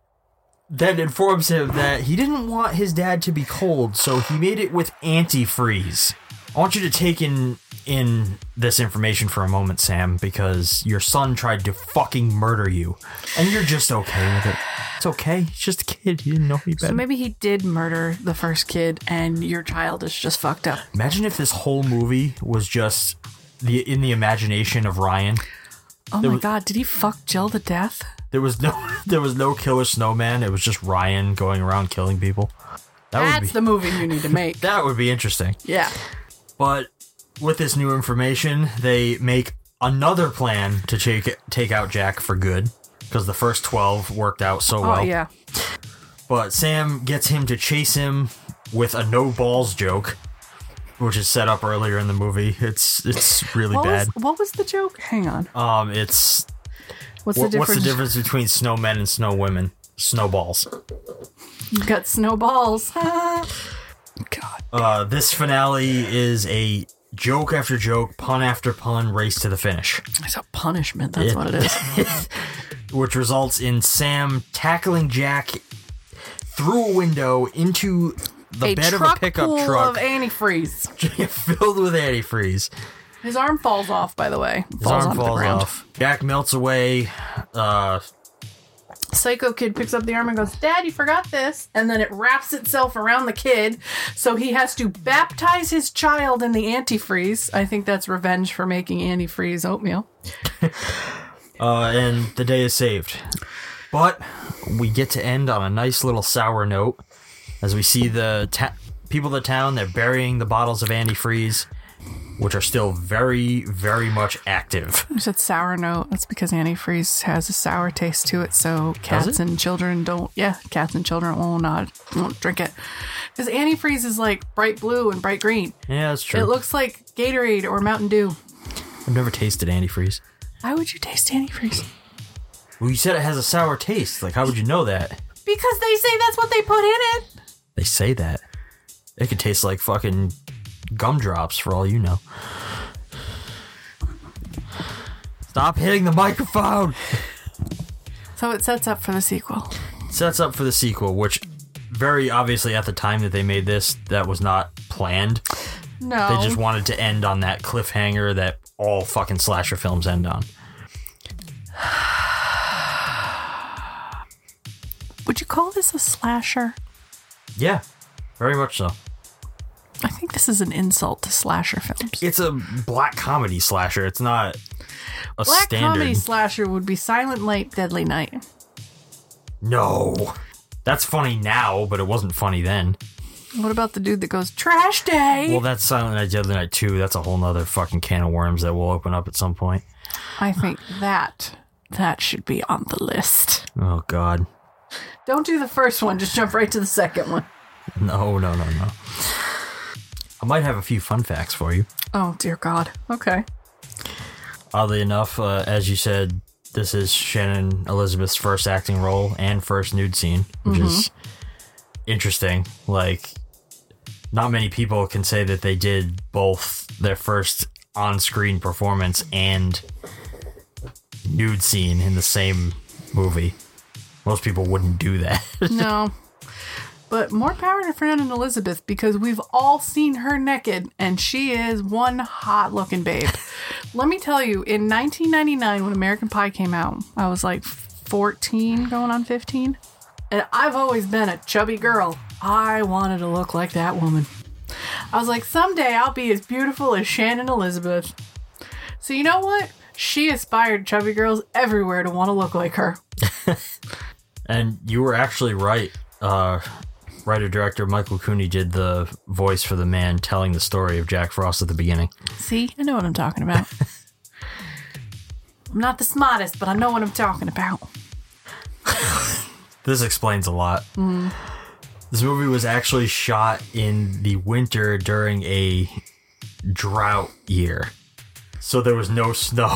then informs him that he didn't want his dad to be cold, so he made it with antifreeze. I want you to take in in this information for a moment, Sam, because your son tried to fucking murder you, and you're just okay with it. It's okay. He's just a kid. He didn't know any better. So maybe he did murder the first kid, and your child is just fucked up. Imagine if this whole movie was just the in the imagination of Ryan. Oh my was- god, did he fuck Jill to death? There was no there was no killer snowman. It was just Ryan going around killing people. That That's would be the movie you need to make. that would be interesting. yeah. But with this new information, they make another plan to take take out Jack for good because the first 12 worked out so Oh well. yeah. But Sam gets him to chase him with a no balls joke, which is set up earlier in the movie. It's it's really What bad. was, what was the joke? Hang on. Um, it's What's wha- the difference? What's the difference between snowmen and snow women? Snowballs. You got snowballs. Uh, this finale is a joke after joke, pun after pun, race to the finish. It's a punishment. That's what it is. Which results in Sam tackling Jack through a window into the a bed of a pickup full truck of antifreeze. filled with antifreeze. His arm falls off. By the way, His falls arm falls off. Jack melts away. Uh, Psycho kid picks up the arm and goes, Dad, you forgot this. And then it wraps itself around the kid. So he has to baptize his child in the antifreeze. I think that's revenge for making antifreeze oatmeal. uh, and the day is saved. But we get to end on a nice little sour note as we see the ta- people of the town. They're burying the bottles of antifreeze, which are still very, very much active. You said sour note. That's because antifreeze has a sour taste to it. So cats it? and children don't, yeah, cats and children will not won't drink it. Because antifreeze is like bright blue and bright green. Yeah, that's true. It looks like Gatorade or Mountain Dew. I've never tasted antifreeze. Why would you taste antifreeze? Well, you said it has a sour taste. Like, how would you know that? Because they say that's what they put in it. They say that. It could taste like fucking gumdrops for all you know. Stop hitting the microphone! So it sets up for the sequel. Sets up for the sequel, which very obviously at the time that they made this, that was not planned. No. They just wanted to end on that cliffhanger that all fucking slasher films end on. Would you call this a slasher? Yeah, very much so. I think this is an insult to slasher films. It's a black comedy slasher. It's not a Black standard. comedy slasher would be Silent Night, Deadly Night. no. That's funny now, but it wasn't funny then. What about the dude that goes Trash Day? Well, that's Silent Night, Deadly Night too. That's a whole nother fucking can of worms that will open up at some point. I think that that should be on the list. Oh, God. Don't do the first one. Just jump right to the second one. No, no, no, no. I might have a few fun facts for you. Oh dear God. Okay. Oddly enough, uh, as you said, this is Shannon Elizabeth's first acting role and first nude scene, which is interesting. Like, not many people can say that they did both their first on screen performance and nude scene in the same movie. Most people wouldn't do that. No. But more power to Fernanda and Elizabeth because we've all seen her naked and she is one hot looking babe. Let me tell you, in 1999, when American Pie came out, I was like 14 going on 15. And I've always been a chubby girl. I wanted to look like that woman. I was like, someday I'll be as beautiful as Shannon Elizabeth. So, you know what? She inspired chubby girls everywhere to want to look like her. And you were actually right. Uh, writer director Michael Cooney did the voice for the man telling the story of Jack Frost at the beginning. See, I know what I'm talking about. I'm not the smartest, but I know what I'm talking about. This explains a lot. Mm. This movie was actually shot in the winter during a drought year. So there was no snow.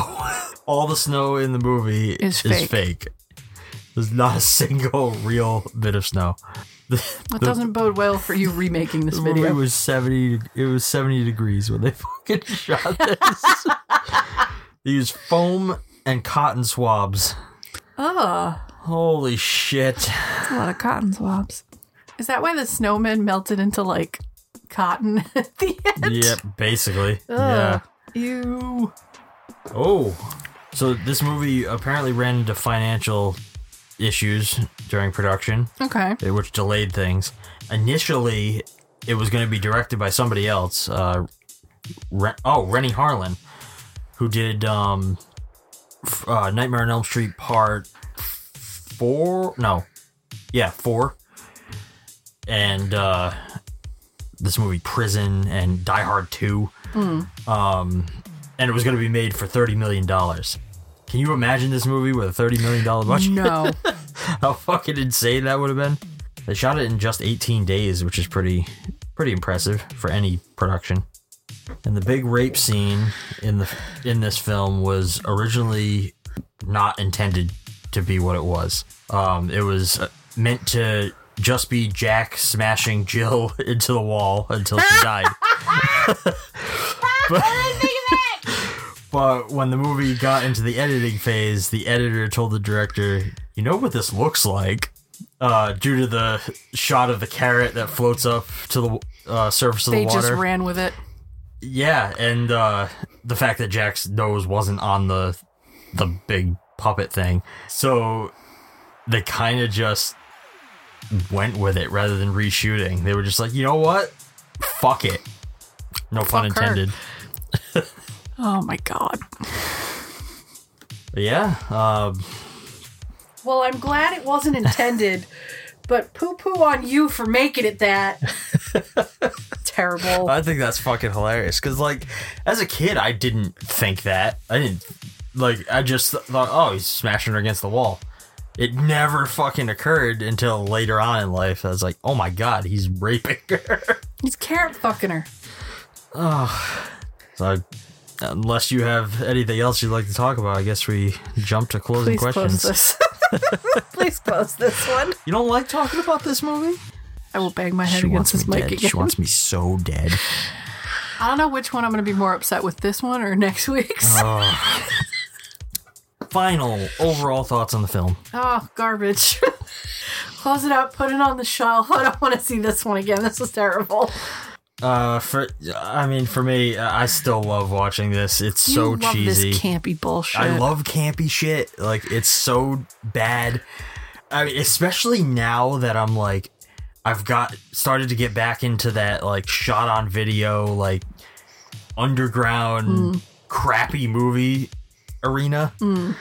All the snow in the movie Is is fake. fake. There's not a single real bit of snow. The, That the- doesn't bode well for you remaking this video. movie was 70 it was 70 degrees when they fucking shot this. they used foam and cotton swabs. oh, Holy shit. that's a lot of cotton swabs. Is that why the snowman melted into like cotton at the end? Yep, basically. Ugh. Yeah. Ew. Oh. So this movie apparently ran into financial issues during production, Okay. eh, which delayed things. Initially, it was going to be directed by somebody else. Uh, Ren- oh, Renny Harlin, who did um, uh, Nightmare on Elm Street Part Four. No, yeah, four. And uh, this movie Prison and Die Hard Two. Mm. Um, and it was going to be made for thirty million dollars. Can you imagine this movie with a thirty million dollar budget? No. How fucking insane that would have been. They shot it in just eighteen days, which is pretty pretty impressive for any production. And the big rape scene in the in this film was originally not intended to be what it was. Um, it was uh, meant to just be Jack smashing Jill into the wall until she died. but, but when the movie got into the editing phase, the editor told the director, "You know what this looks like." Uh, due to the shot of the carrot that floats up to the uh, surface of They the water. They just ran with it. Yeah, and uh, the fact that Jack's nose wasn't on the the big puppet thing, so they kind of just went with it rather than reshooting. They were just like, you know what, fuck it. No pun intended. her. Intended. Oh my god. Yeah, um, Well, I'm glad it wasn't intended, but poo poo on you for making it that. Terrible. I think that's fucking hilarious. Because like, as a kid, I didn't think that. I didn't like. I just thought, oh, he's smashing her against the wall. It never fucking occurred until later on in life. I was like, oh my god, he's raping her. He's carrot fucking her. Oh, so unless you have anything else you'd like to talk about, I guess we jump to closing Please questions. close this. Please close this one. You don't like talking about this movie? I will bang my head She against this mic dead. again. She wants me so dead. I don't know which one I'm going to be more upset with this one or next week's. Oh. Final overall thoughts on the film. Oh, garbage. Close it out, put it on the shelf. I don't want to see this one again. This is terrible. Uh, for I mean, for me, I still love watching this. It's You so love cheesy. this campy bullshit. I love campy shit. Like it's so bad. I mean, especially now that I'm like, I've got started to get back into that like shot on video, like underground Mm. crappy movie arena. Mm.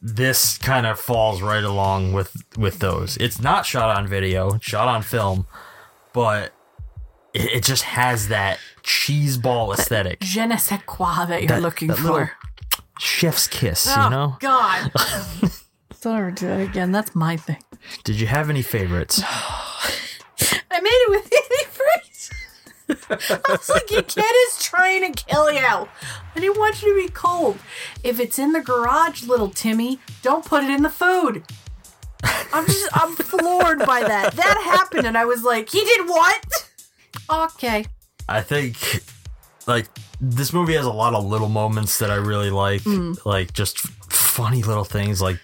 This kind of falls right along with with those. It's not shot on video, shot on film, but it, it just has that cheeseball aesthetic. Je ne sais quoi that you're That- looking that for. chef's kiss, oh, you know? God. Don't ever do that again. That's my thing. Did you have any favorites? I made it with antifreeze. I was like, your kid is trying to kill you. I didn't want you to be cold. If it's in the garage, little Timmy, don't put it in the food. I'm just, I'm floored by that. That happened, and I was like, he did what? Okay. I think like this movie has a lot of little moments that I really like, Mm. like just funny little things, like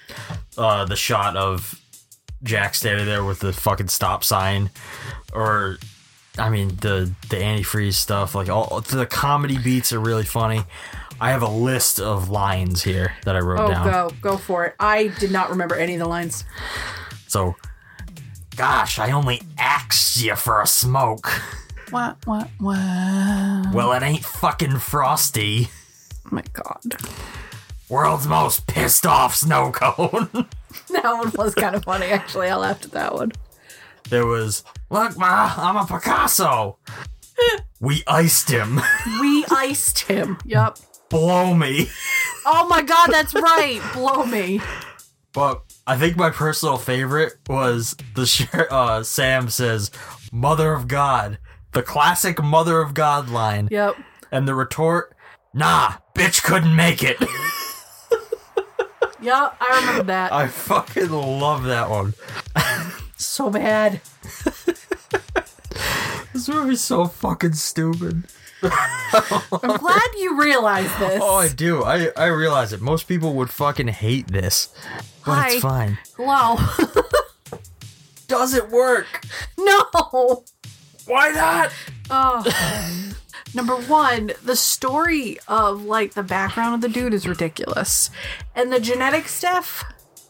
uh, the shot of Jack standing there with the fucking stop sign, or I mean the the antifreeze stuff. Like all the comedy beats are really funny. I have a list of lines here that I wrote Oh, down. go, go for it. I did not remember any of the lines. So, gosh, I only axed you for a smoke. What, what, what? Well, it ain't fucking frosty. Oh my god. World's most pissed off snow cone. That one was kind of funny, actually. I laughed at that one. there was Look, ma, I'm a Picasso. we iced him. We iced him. Yep. Blow me. Oh my god, that's right. Blow me. But I think my personal favorite was the uh, Sam says, "Mother of God," the classic "Mother of God" line. Yep. And the retort, "Nah, bitch couldn't make it." Yep, I remember that. I fucking love that one. so bad. This movie's so fucking stupid. I'm glad you realize this. Oh, I do. I I realize it. Most people would fucking hate this, but Hi. it's fine. Hello. Does it work? no. Why not? Oh. Number one, the story of like the background of the dude is ridiculous. And the genetic stuff,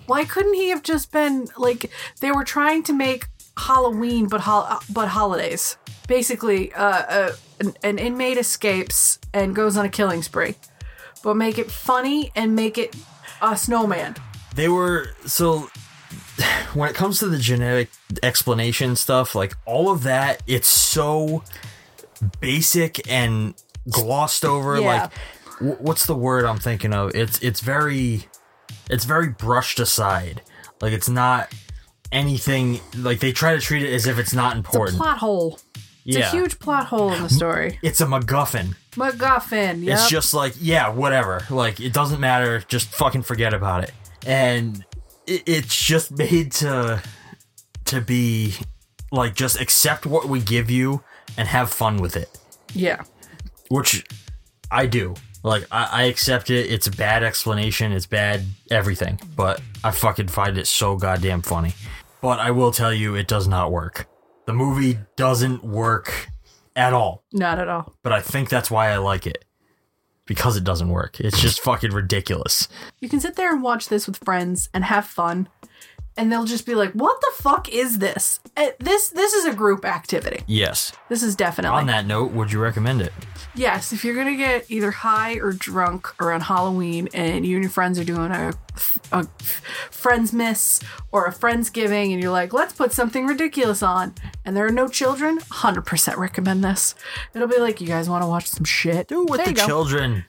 why couldn't he have just been like they were trying to make Halloween but hol- but holidays. Basically, uh, uh an, an inmate escapes and goes on a killing spree. But make it funny and make it a snowman. They were so when it comes to the genetic explanation stuff, like all of that, it's so basic and glossed over. Yeah. Like, wh- what's the word I'm thinking of? It's it's very it's very brushed aside. Like it's not anything. Like they try to treat it as if it's not important. It's a plot hole. It's Yeah. a huge plot hole in the story. It's a MacGuffin. MacGuffin. Yep. It's just like, yeah, whatever. Like, it doesn't matter. Just fucking forget about it. And it's just made to to be like just accept what we give you and have fun with it, yeah. which I do. Like, I, I accept it. It's a bad explanation. It's bad everything, but I fucking find it so goddamn funny. But I will tell you, it does not work. The movie doesn't work at all Not at all. but I think that's why I like it. Because it doesn't work. It's just fucking ridiculous. You can sit there and watch this with friends and have fun, and they'll just be like, "What the fuck is this?" Eh, This this is a group activity. Yes. This is definitely On that note, would you recommend it? yes. If you're gonna get either high or drunk around Halloween, and you and your friends are doing a a friends miss or a friends giving, and you're like, "Let's put something ridiculous on," and there are no children, hundred percent recommend this. It'll be like, "You guys want to watch some shit?" Do it With the children.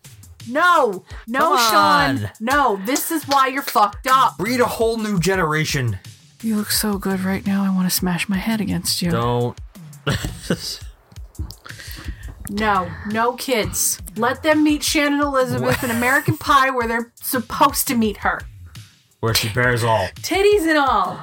No, no, Shawn. No, this is why you're fucked up. Breed a whole new generation. You look so good right now. I want to smash my head against you. Don't. No, no kids. Let them meet Shannon Elizabeth in American Pie where they're supposed to meet her. Where she bears all. Titties and all.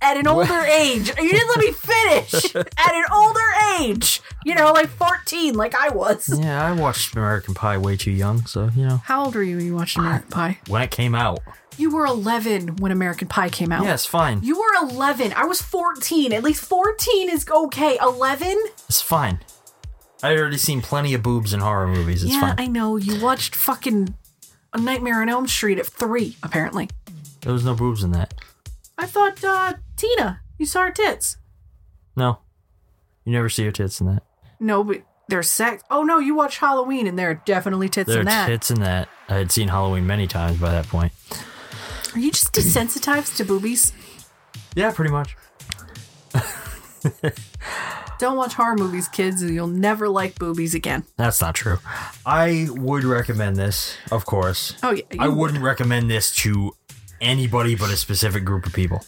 At an older age. You didn't let me finish. At an older age. You know, like 14, like I was. Yeah, I watched American Pie way too young, so, you know. How old were you when you watched American Pie? When it came out. You were 11 when American Pie came out. Yeah, it's fine. You were 11. I was 14. At least 14 is okay. 11? It's fine. I already seen plenty of boobs in horror movies. It's yeah, fine. I know. You watched fucking A Nightmare on Elm Street at 3, apparently. There was no boobs in that. I thought, uh, Tina, you saw her tits. No. You never see her tits in that. No, but there's sex. Oh, no, you watch Halloween and there are definitely tits There in that. tits in that. I had seen Halloween many times by that point. Are you just desensitized to boobies? Yeah, pretty much. Don't watch horror movies, kids, and you'll never like boobies again. That's not true. I would recommend this, of course. Oh, yeah, I would. wouldn't recommend this to anybody but a specific group of people.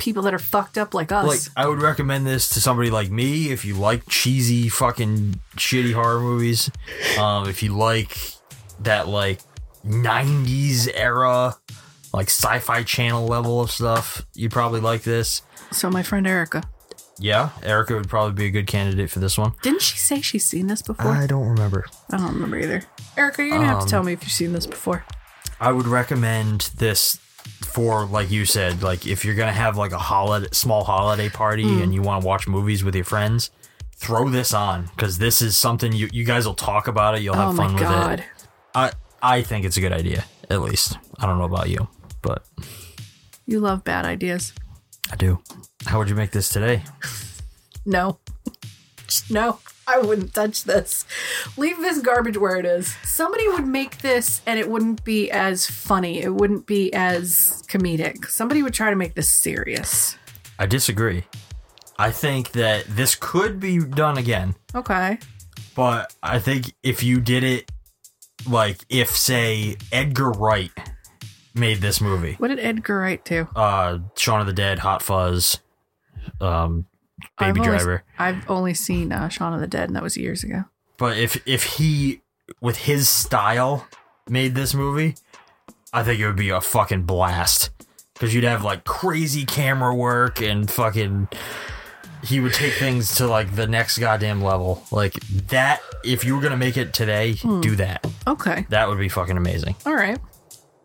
People that are fucked up like us. Like, I would recommend this to somebody like me if you like cheesy, fucking shitty horror movies. Um, if you like that, like, 90s era, like sci fi channel level of stuff, you'd probably like this. so, my friend Erica. Yeah, Erica would probably be a good candidate for this one. Didn't she say she's seen this before? I don't remember. I don't remember either. Erica, you're gonna have Um, to tell me if you've seen this before. I would recommend this for like you said, like if you're gonna have like a holiday, small holiday party Mm. and you want to watch movies with your friends, throw this on because this is something you you guys will talk about it. You'll have Oh my fun with God. it. I I think it's a good idea. At least I don't know about you, but You love bad ideas. I do. How would you make this today? No. No, I wouldn't touch this. Leave this garbage where it is. Somebody would make this and it wouldn't be as funny. It wouldn't be as comedic. Somebody would try to make this serious. I disagree. I think that this could be done again, Okay. but I think if you did it, like if say Edgar Wright made this movie, What did Edgar Wright do? uh, Shaun of the Dead, Hot Fuzz, um, Baby I've Driver. I've only seen uh, Shaun of the Dead, and that was years ago. But if if he with his style made this movie, I think it would be a fucking blast because you'd have like crazy camera work and fucking. He would take things to like the next goddamn level. Like that, if you were gonna make it today, Hmm. do that. Okay. That would be fucking amazing. All right.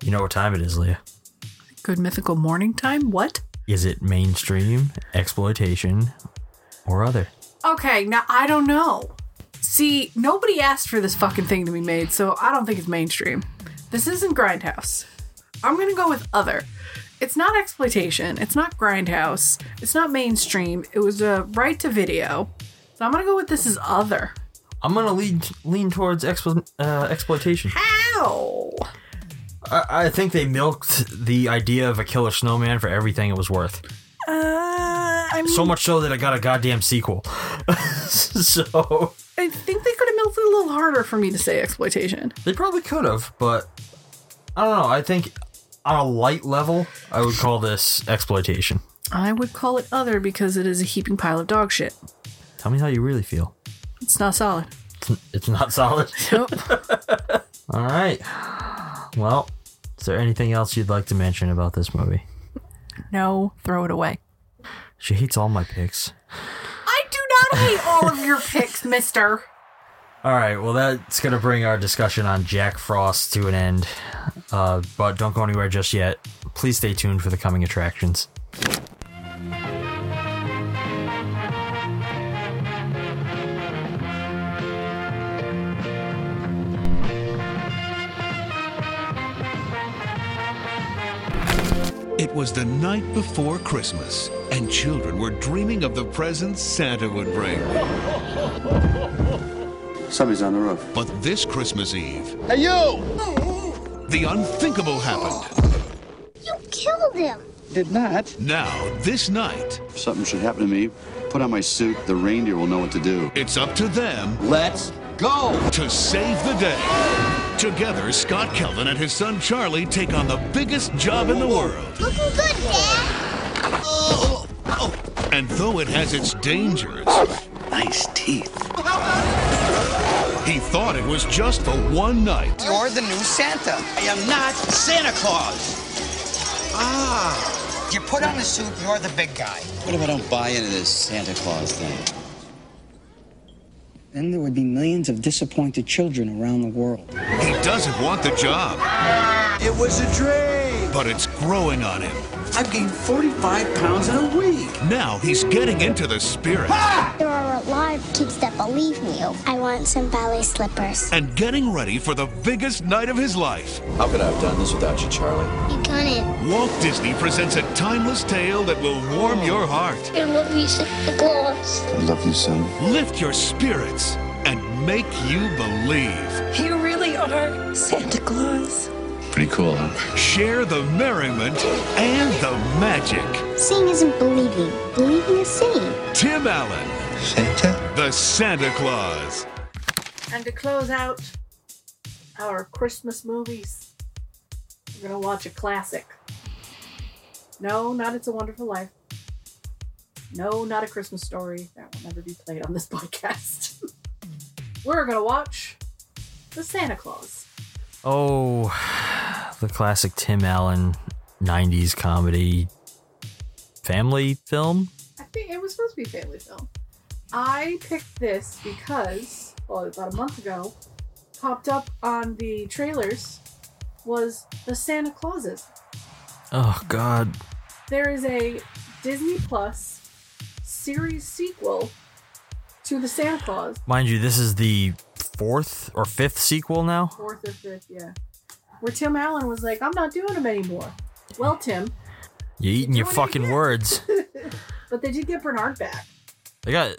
You know what time it is, Lea? Good mythical morning time. What? Is it mainstream, exploitation, or other? Okay, now I don't know. See, nobody asked for this fucking thing to be made, so I don't think it's mainstream. This isn't Grindhouse. I'm gonna go with other. It's not exploitation. It's not Grindhouse. It's not mainstream. It was a right to video. So I'm gonna go with this is other. I'm gonna lean lean towards explo- uh, exploitation. How? I, I think they milked the idea of a killer snowman for everything it was worth. Uh, I mean, So much so that I got a goddamn sequel. so I think they could have milked it a little harder for me to say exploitation. they probably could have, but I don't know. I think on a light level, I would call this exploitation. I would call it other because it is a heaping pile of dog shit. Tell me how you really feel. It's not solid. It's, it's not solid. Nope. All right. Well, is there anything else you'd like to mention about this movie? no, throw it away. She hates all my picks. I do not hate all of your picks, mister. All right, well, that's going to bring our discussion on Jack Frost to an end. Uh, but don't go anywhere just yet. Please stay tuned for the coming attractions. Was the night before Christmas, and children were dreaming of the presents Santa would bring. Somebody's on the roof. But this Christmas Eve, Hey, you! the unthinkable happened. You killed him. Did not. Now, this night, If something should happen to me, put on my suit. The reindeer will know what to do. it's up to them Let's go! to save the day. Together, Scott Calvin and his son Charlie take on the biggest job in the world. Looking good, Dad. And though it has its dangers, Nice teeth. he thought it was just for one night. You're the new Santa. I am not Santa Claus. Ah. You put on the suit, you're the big guy. What if I don't buy into this Santa Claus thing? Then there would be millions of disappointed children around the world. He doesn't want the job, It was a dream. but it's growing on him. I've gained 45 pounds in a week. Now he's getting into the spirit There are a lot of kids that believe me. I want some ballet slippers. and getting ready for the biggest night of his life. How could I have done this without you, Charlie? You couldn't. Walt Disney presents a timeless tale that will warm your heart, I love you, Santa Claus. I love you, son. lift your spirits, and make you believe. You really are Santa Claus. Pretty cool, huh? Share the merriment and the magic. Seeing isn't believing. Believing is seeing. Tim Allen, Santa? the Santa Clause. And to close out our Christmas movies, we're gonna watch a classic. No, not It's a Wonderful Life. No, not a Christmas story. That will never be played on this podcast. we're gonna watch The Santa Clause. Oh, the classic Tim Allen 90s comedy family film. I think it was supposed to be a family film. I picked this because, well, about a month ago, popped up on the trailers was the Santa Clauses. Oh, God. There is a Disney Plus series sequel to the Santa Clause, Mind you, this is the fourth or fifth sequel now. fourth or fifth, yeah, where Tim Allen was like, "I'm not doing them anymore." Well, Tim, You're eating your fucking words. but they did get Bernard back. They got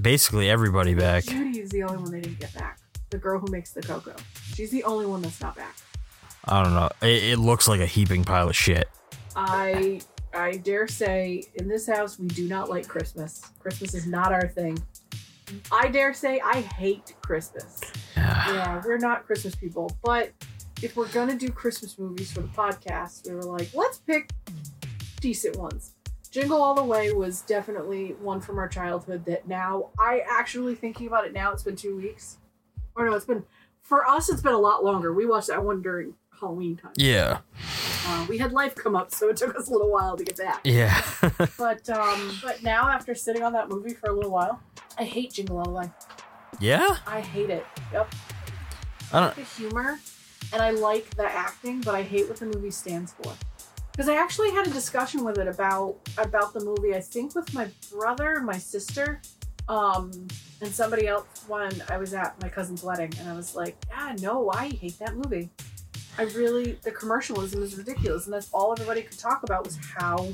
basically everybody back. Judy is the only one they didn't get back. The girl who makes the cocoa. She's the only one that's not back. I don't know. It, it looks like a heaping pile of shit. I I dare say, in this house, we do not like Christmas. Christmas is not our thing. I dare say, I hate Christmas. yeah, we're not Christmas people. But if we're gonna do Christmas movies for the podcast, we were like, let's pick decent ones. Jingle All the Way was definitely one from our childhood that now I actually thinking about it now, it's been two weeks. Or no, it's been for us it's been a lot longer. We watched that one during Halloween time. Yeah. Uh, we had life come up, so it took us a little while to get back. Yeah. But um, but now after sitting on that movie for a little while, I hate Jingle All the Way. yeah. I hate it. Yep. I don't. The humor, and I like the acting, but I hate what the movie stands for. Because I actually had a discussion with it about about the movie. I think with my brother, my sister, um, and somebody else when I was at my cousin's wedding, and I was like, "Yeah, no, I hate that movie. I really the commercialism is ridiculous, and that's all everybody could talk about was how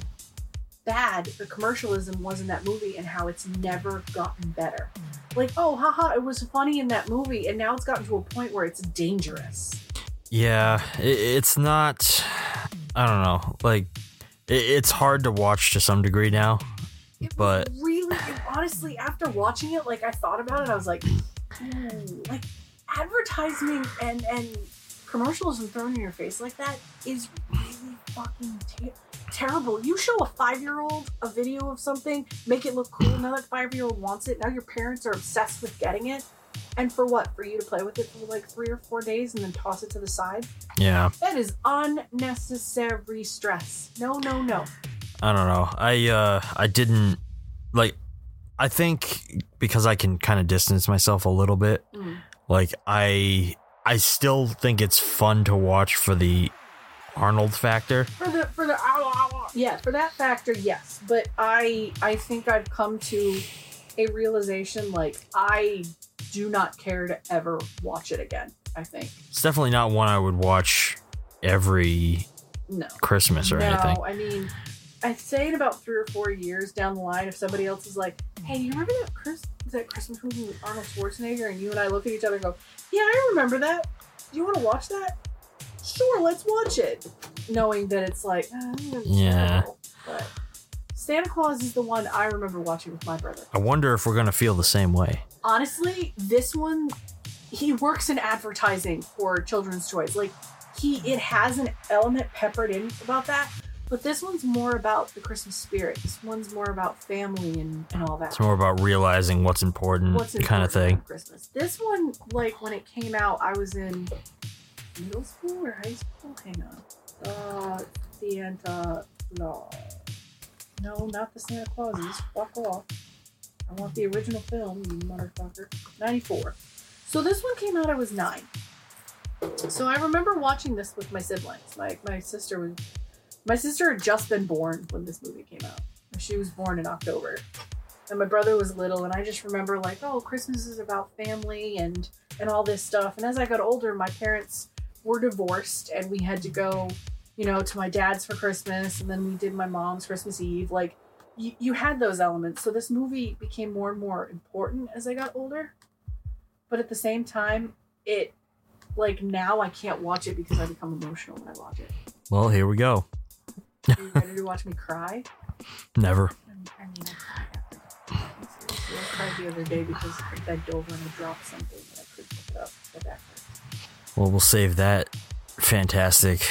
bad the commercialism was in that movie and how it's never gotten better. Like, oh, haha, it was funny in that movie, and now it's gotten to a point where it's dangerous. Yeah. It's not. I don't know. Like, it's hard to watch to some degree now. But Really, honestly, after watching it, like I thought about it, I was like, ooh, like advertising and and commercialism thrown in your face like that is really fucking ter- terrible. You show a five year old a video of something, make it look cool. Now that five year old wants it. Now your parents are obsessed with getting it. And for what? For you to play with it for like three or four days and then toss it to the side? yeah. That is unnecessary stress. No, no, no. I don't know. I uh I didn't like I think because I can kind of distance myself a little bit. Mm. Like I I still think it's fun to watch for the Arnold factor. For the for the ow, ow, ow. yeah for that factor yes, but I I think I've come to a realization like I do not care to ever watch it again. I think It's definitely not one I would watch every no Christmas or no, anything. I mean, I'd say in about three or four years down the line, if somebody else is like, "Hey, you remember that Chris that Christmas movie with Arnold Schwarzenegger?" and you and I look at each other and go, "Yeah, I remember that. Do you want to watch that? Sure, let's watch it." Knowing that it's like, "Ah, Yeah. terrible." but Santa Claus is the one I remember watching with my brother. I wonder if we're gonna feel the same way. Honestly, this one, he works in advertising for children's toys. Like he, it has an element peppered in about that. But this one's more about the Christmas spirit. This one's more about family and, and all that. It's more about realizing what's important, What's kind of thing. Christmas. This one, like when it came out, I was in middle school or high school. Hang on. Uh, Santa Claus. No, not the Santa Clauses. Fuck off. I want the original film, you motherfucker. 94. So this one came out, I was nine. So I remember watching this with my siblings. My, my sister was. My sister had just been born when this movie came out. She was born in October and my brother was little and i just remember like oh christmas is about family and and all this stuff and as i got older my parents were divorced and we had to go you know to my dad's for christmas and then we did my mom's christmas eve like you, you had those elements so this movie became more and more important as i got older but at the same time it like now i can't watch it because i become emotional when i watch it Well, here we go. are you ready to watch me cry Never. I mean, I cried every day. I cried the other day because I over and I dropped something and I couldn't pick it up. My back hurt. Well, we'll save that fantastic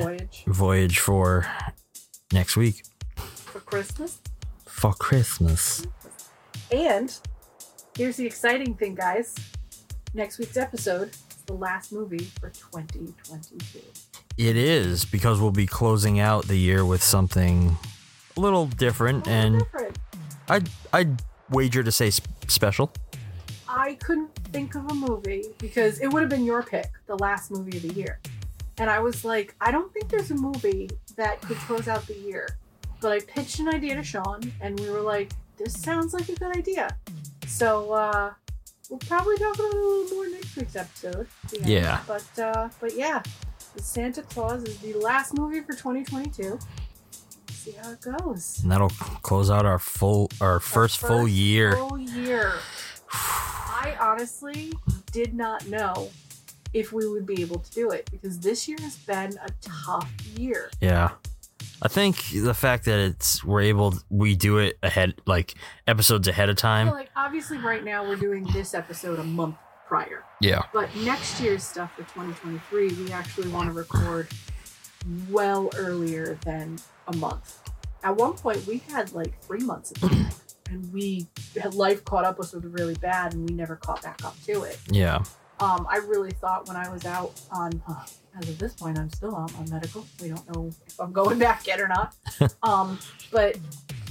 Voyage voyage for next week for Christmas. for Christmas. And here's the exciting thing, guys. Next week's episode is the last movie for 2022. It is because we'll be closing out the year with something a little different, and Different. I'd I'd wager to say special. I couldn't think of a movie because it would have been your pick, the last movie of the year. And I was like, I don't think there's a movie that could close out the year. But I pitched an idea to Shawn, and we were like, this sounds like a good idea. So uh, we'll probably talk about it a little more next week's episode. Yeah. But uh, but yeah, the Santa Clause is the last movie for 2022. See how it goes. And that'll close out our full our first, full year. Full year. I honestly did not know if we would be able to do it because this year has been a tough year. Yeah. I think the fact that it's we're able we do it ahead like episodes ahead of time. So, like obviously right now we're doing this episode a month prior. Yeah. But next year's stuff for 2023, we actually want to record well earlier than a month. At one point, we had like three months of time, and we had life caught up with us really bad, and we never caught back up to it. Yeah. Um, I really thought when I was out on, uh, as of this point, I'm still out on medical. We don't know if I'm going back yet or not. um, but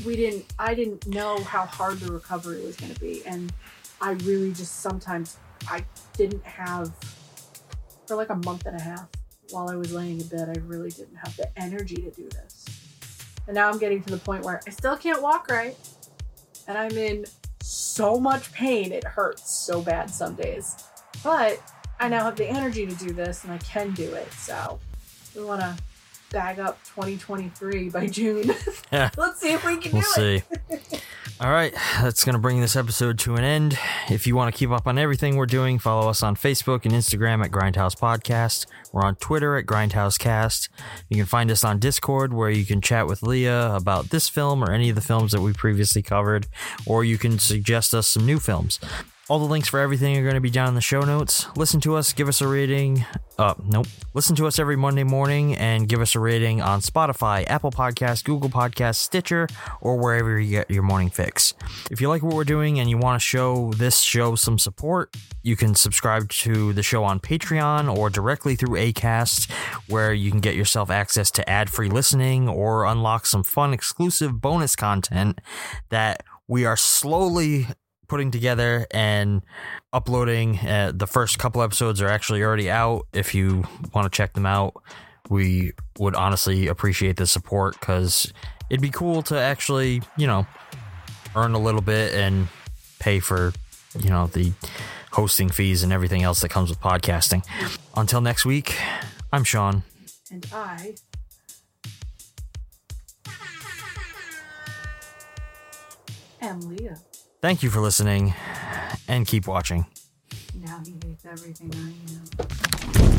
we didn't. I didn't know how hard the recovery was going to be, and I really just sometimes I didn't have for like a month and a half while I was laying in bed. I really didn't have the energy to do this, and now I'm getting to the point where I still can't walk right, and I'm in so much pain. It hurts so bad some days. But I now have the energy to do this and I can do it. So we want to bag up 2023 by June. Let's see if we can We'll do see. All right, that's going to bring this episode to an end. If you want to keep up on everything we're doing, follow us on Facebook and Instagram at Grindhouse Podcast. We're on Twitter at Grindhouse Cast. You can find us on Discord where you can chat with Lea about this film or any of the films that we previously covered, or you can suggest us some new films. All the links for everything are going to be down in the show notes. Listen to us, give us a rating. Uh, nope. Listen to us every Monday morning and give us a rating on Spotify, Apple Podcasts, Google Podcasts, Stitcher, or wherever you get your morning fix. If you like what we're doing and you want to show this show some support, you can subscribe to the show on Patreon or directly through ACAST, where you can get yourself access to ad free listening or unlock some fun exclusive bonus content that we are slowly putting together and uploading. Uh, the first couple episodes are actually already out. If you want to check them out, we would honestly appreciate the support because it'd be cool to actually, you know, earn a little bit and pay for, you know, the hosting fees and everything else that comes with podcasting. Until next week, I'm Shawn. And I am Lea. Thank you for listening and keep watching. Now he hates everything I am.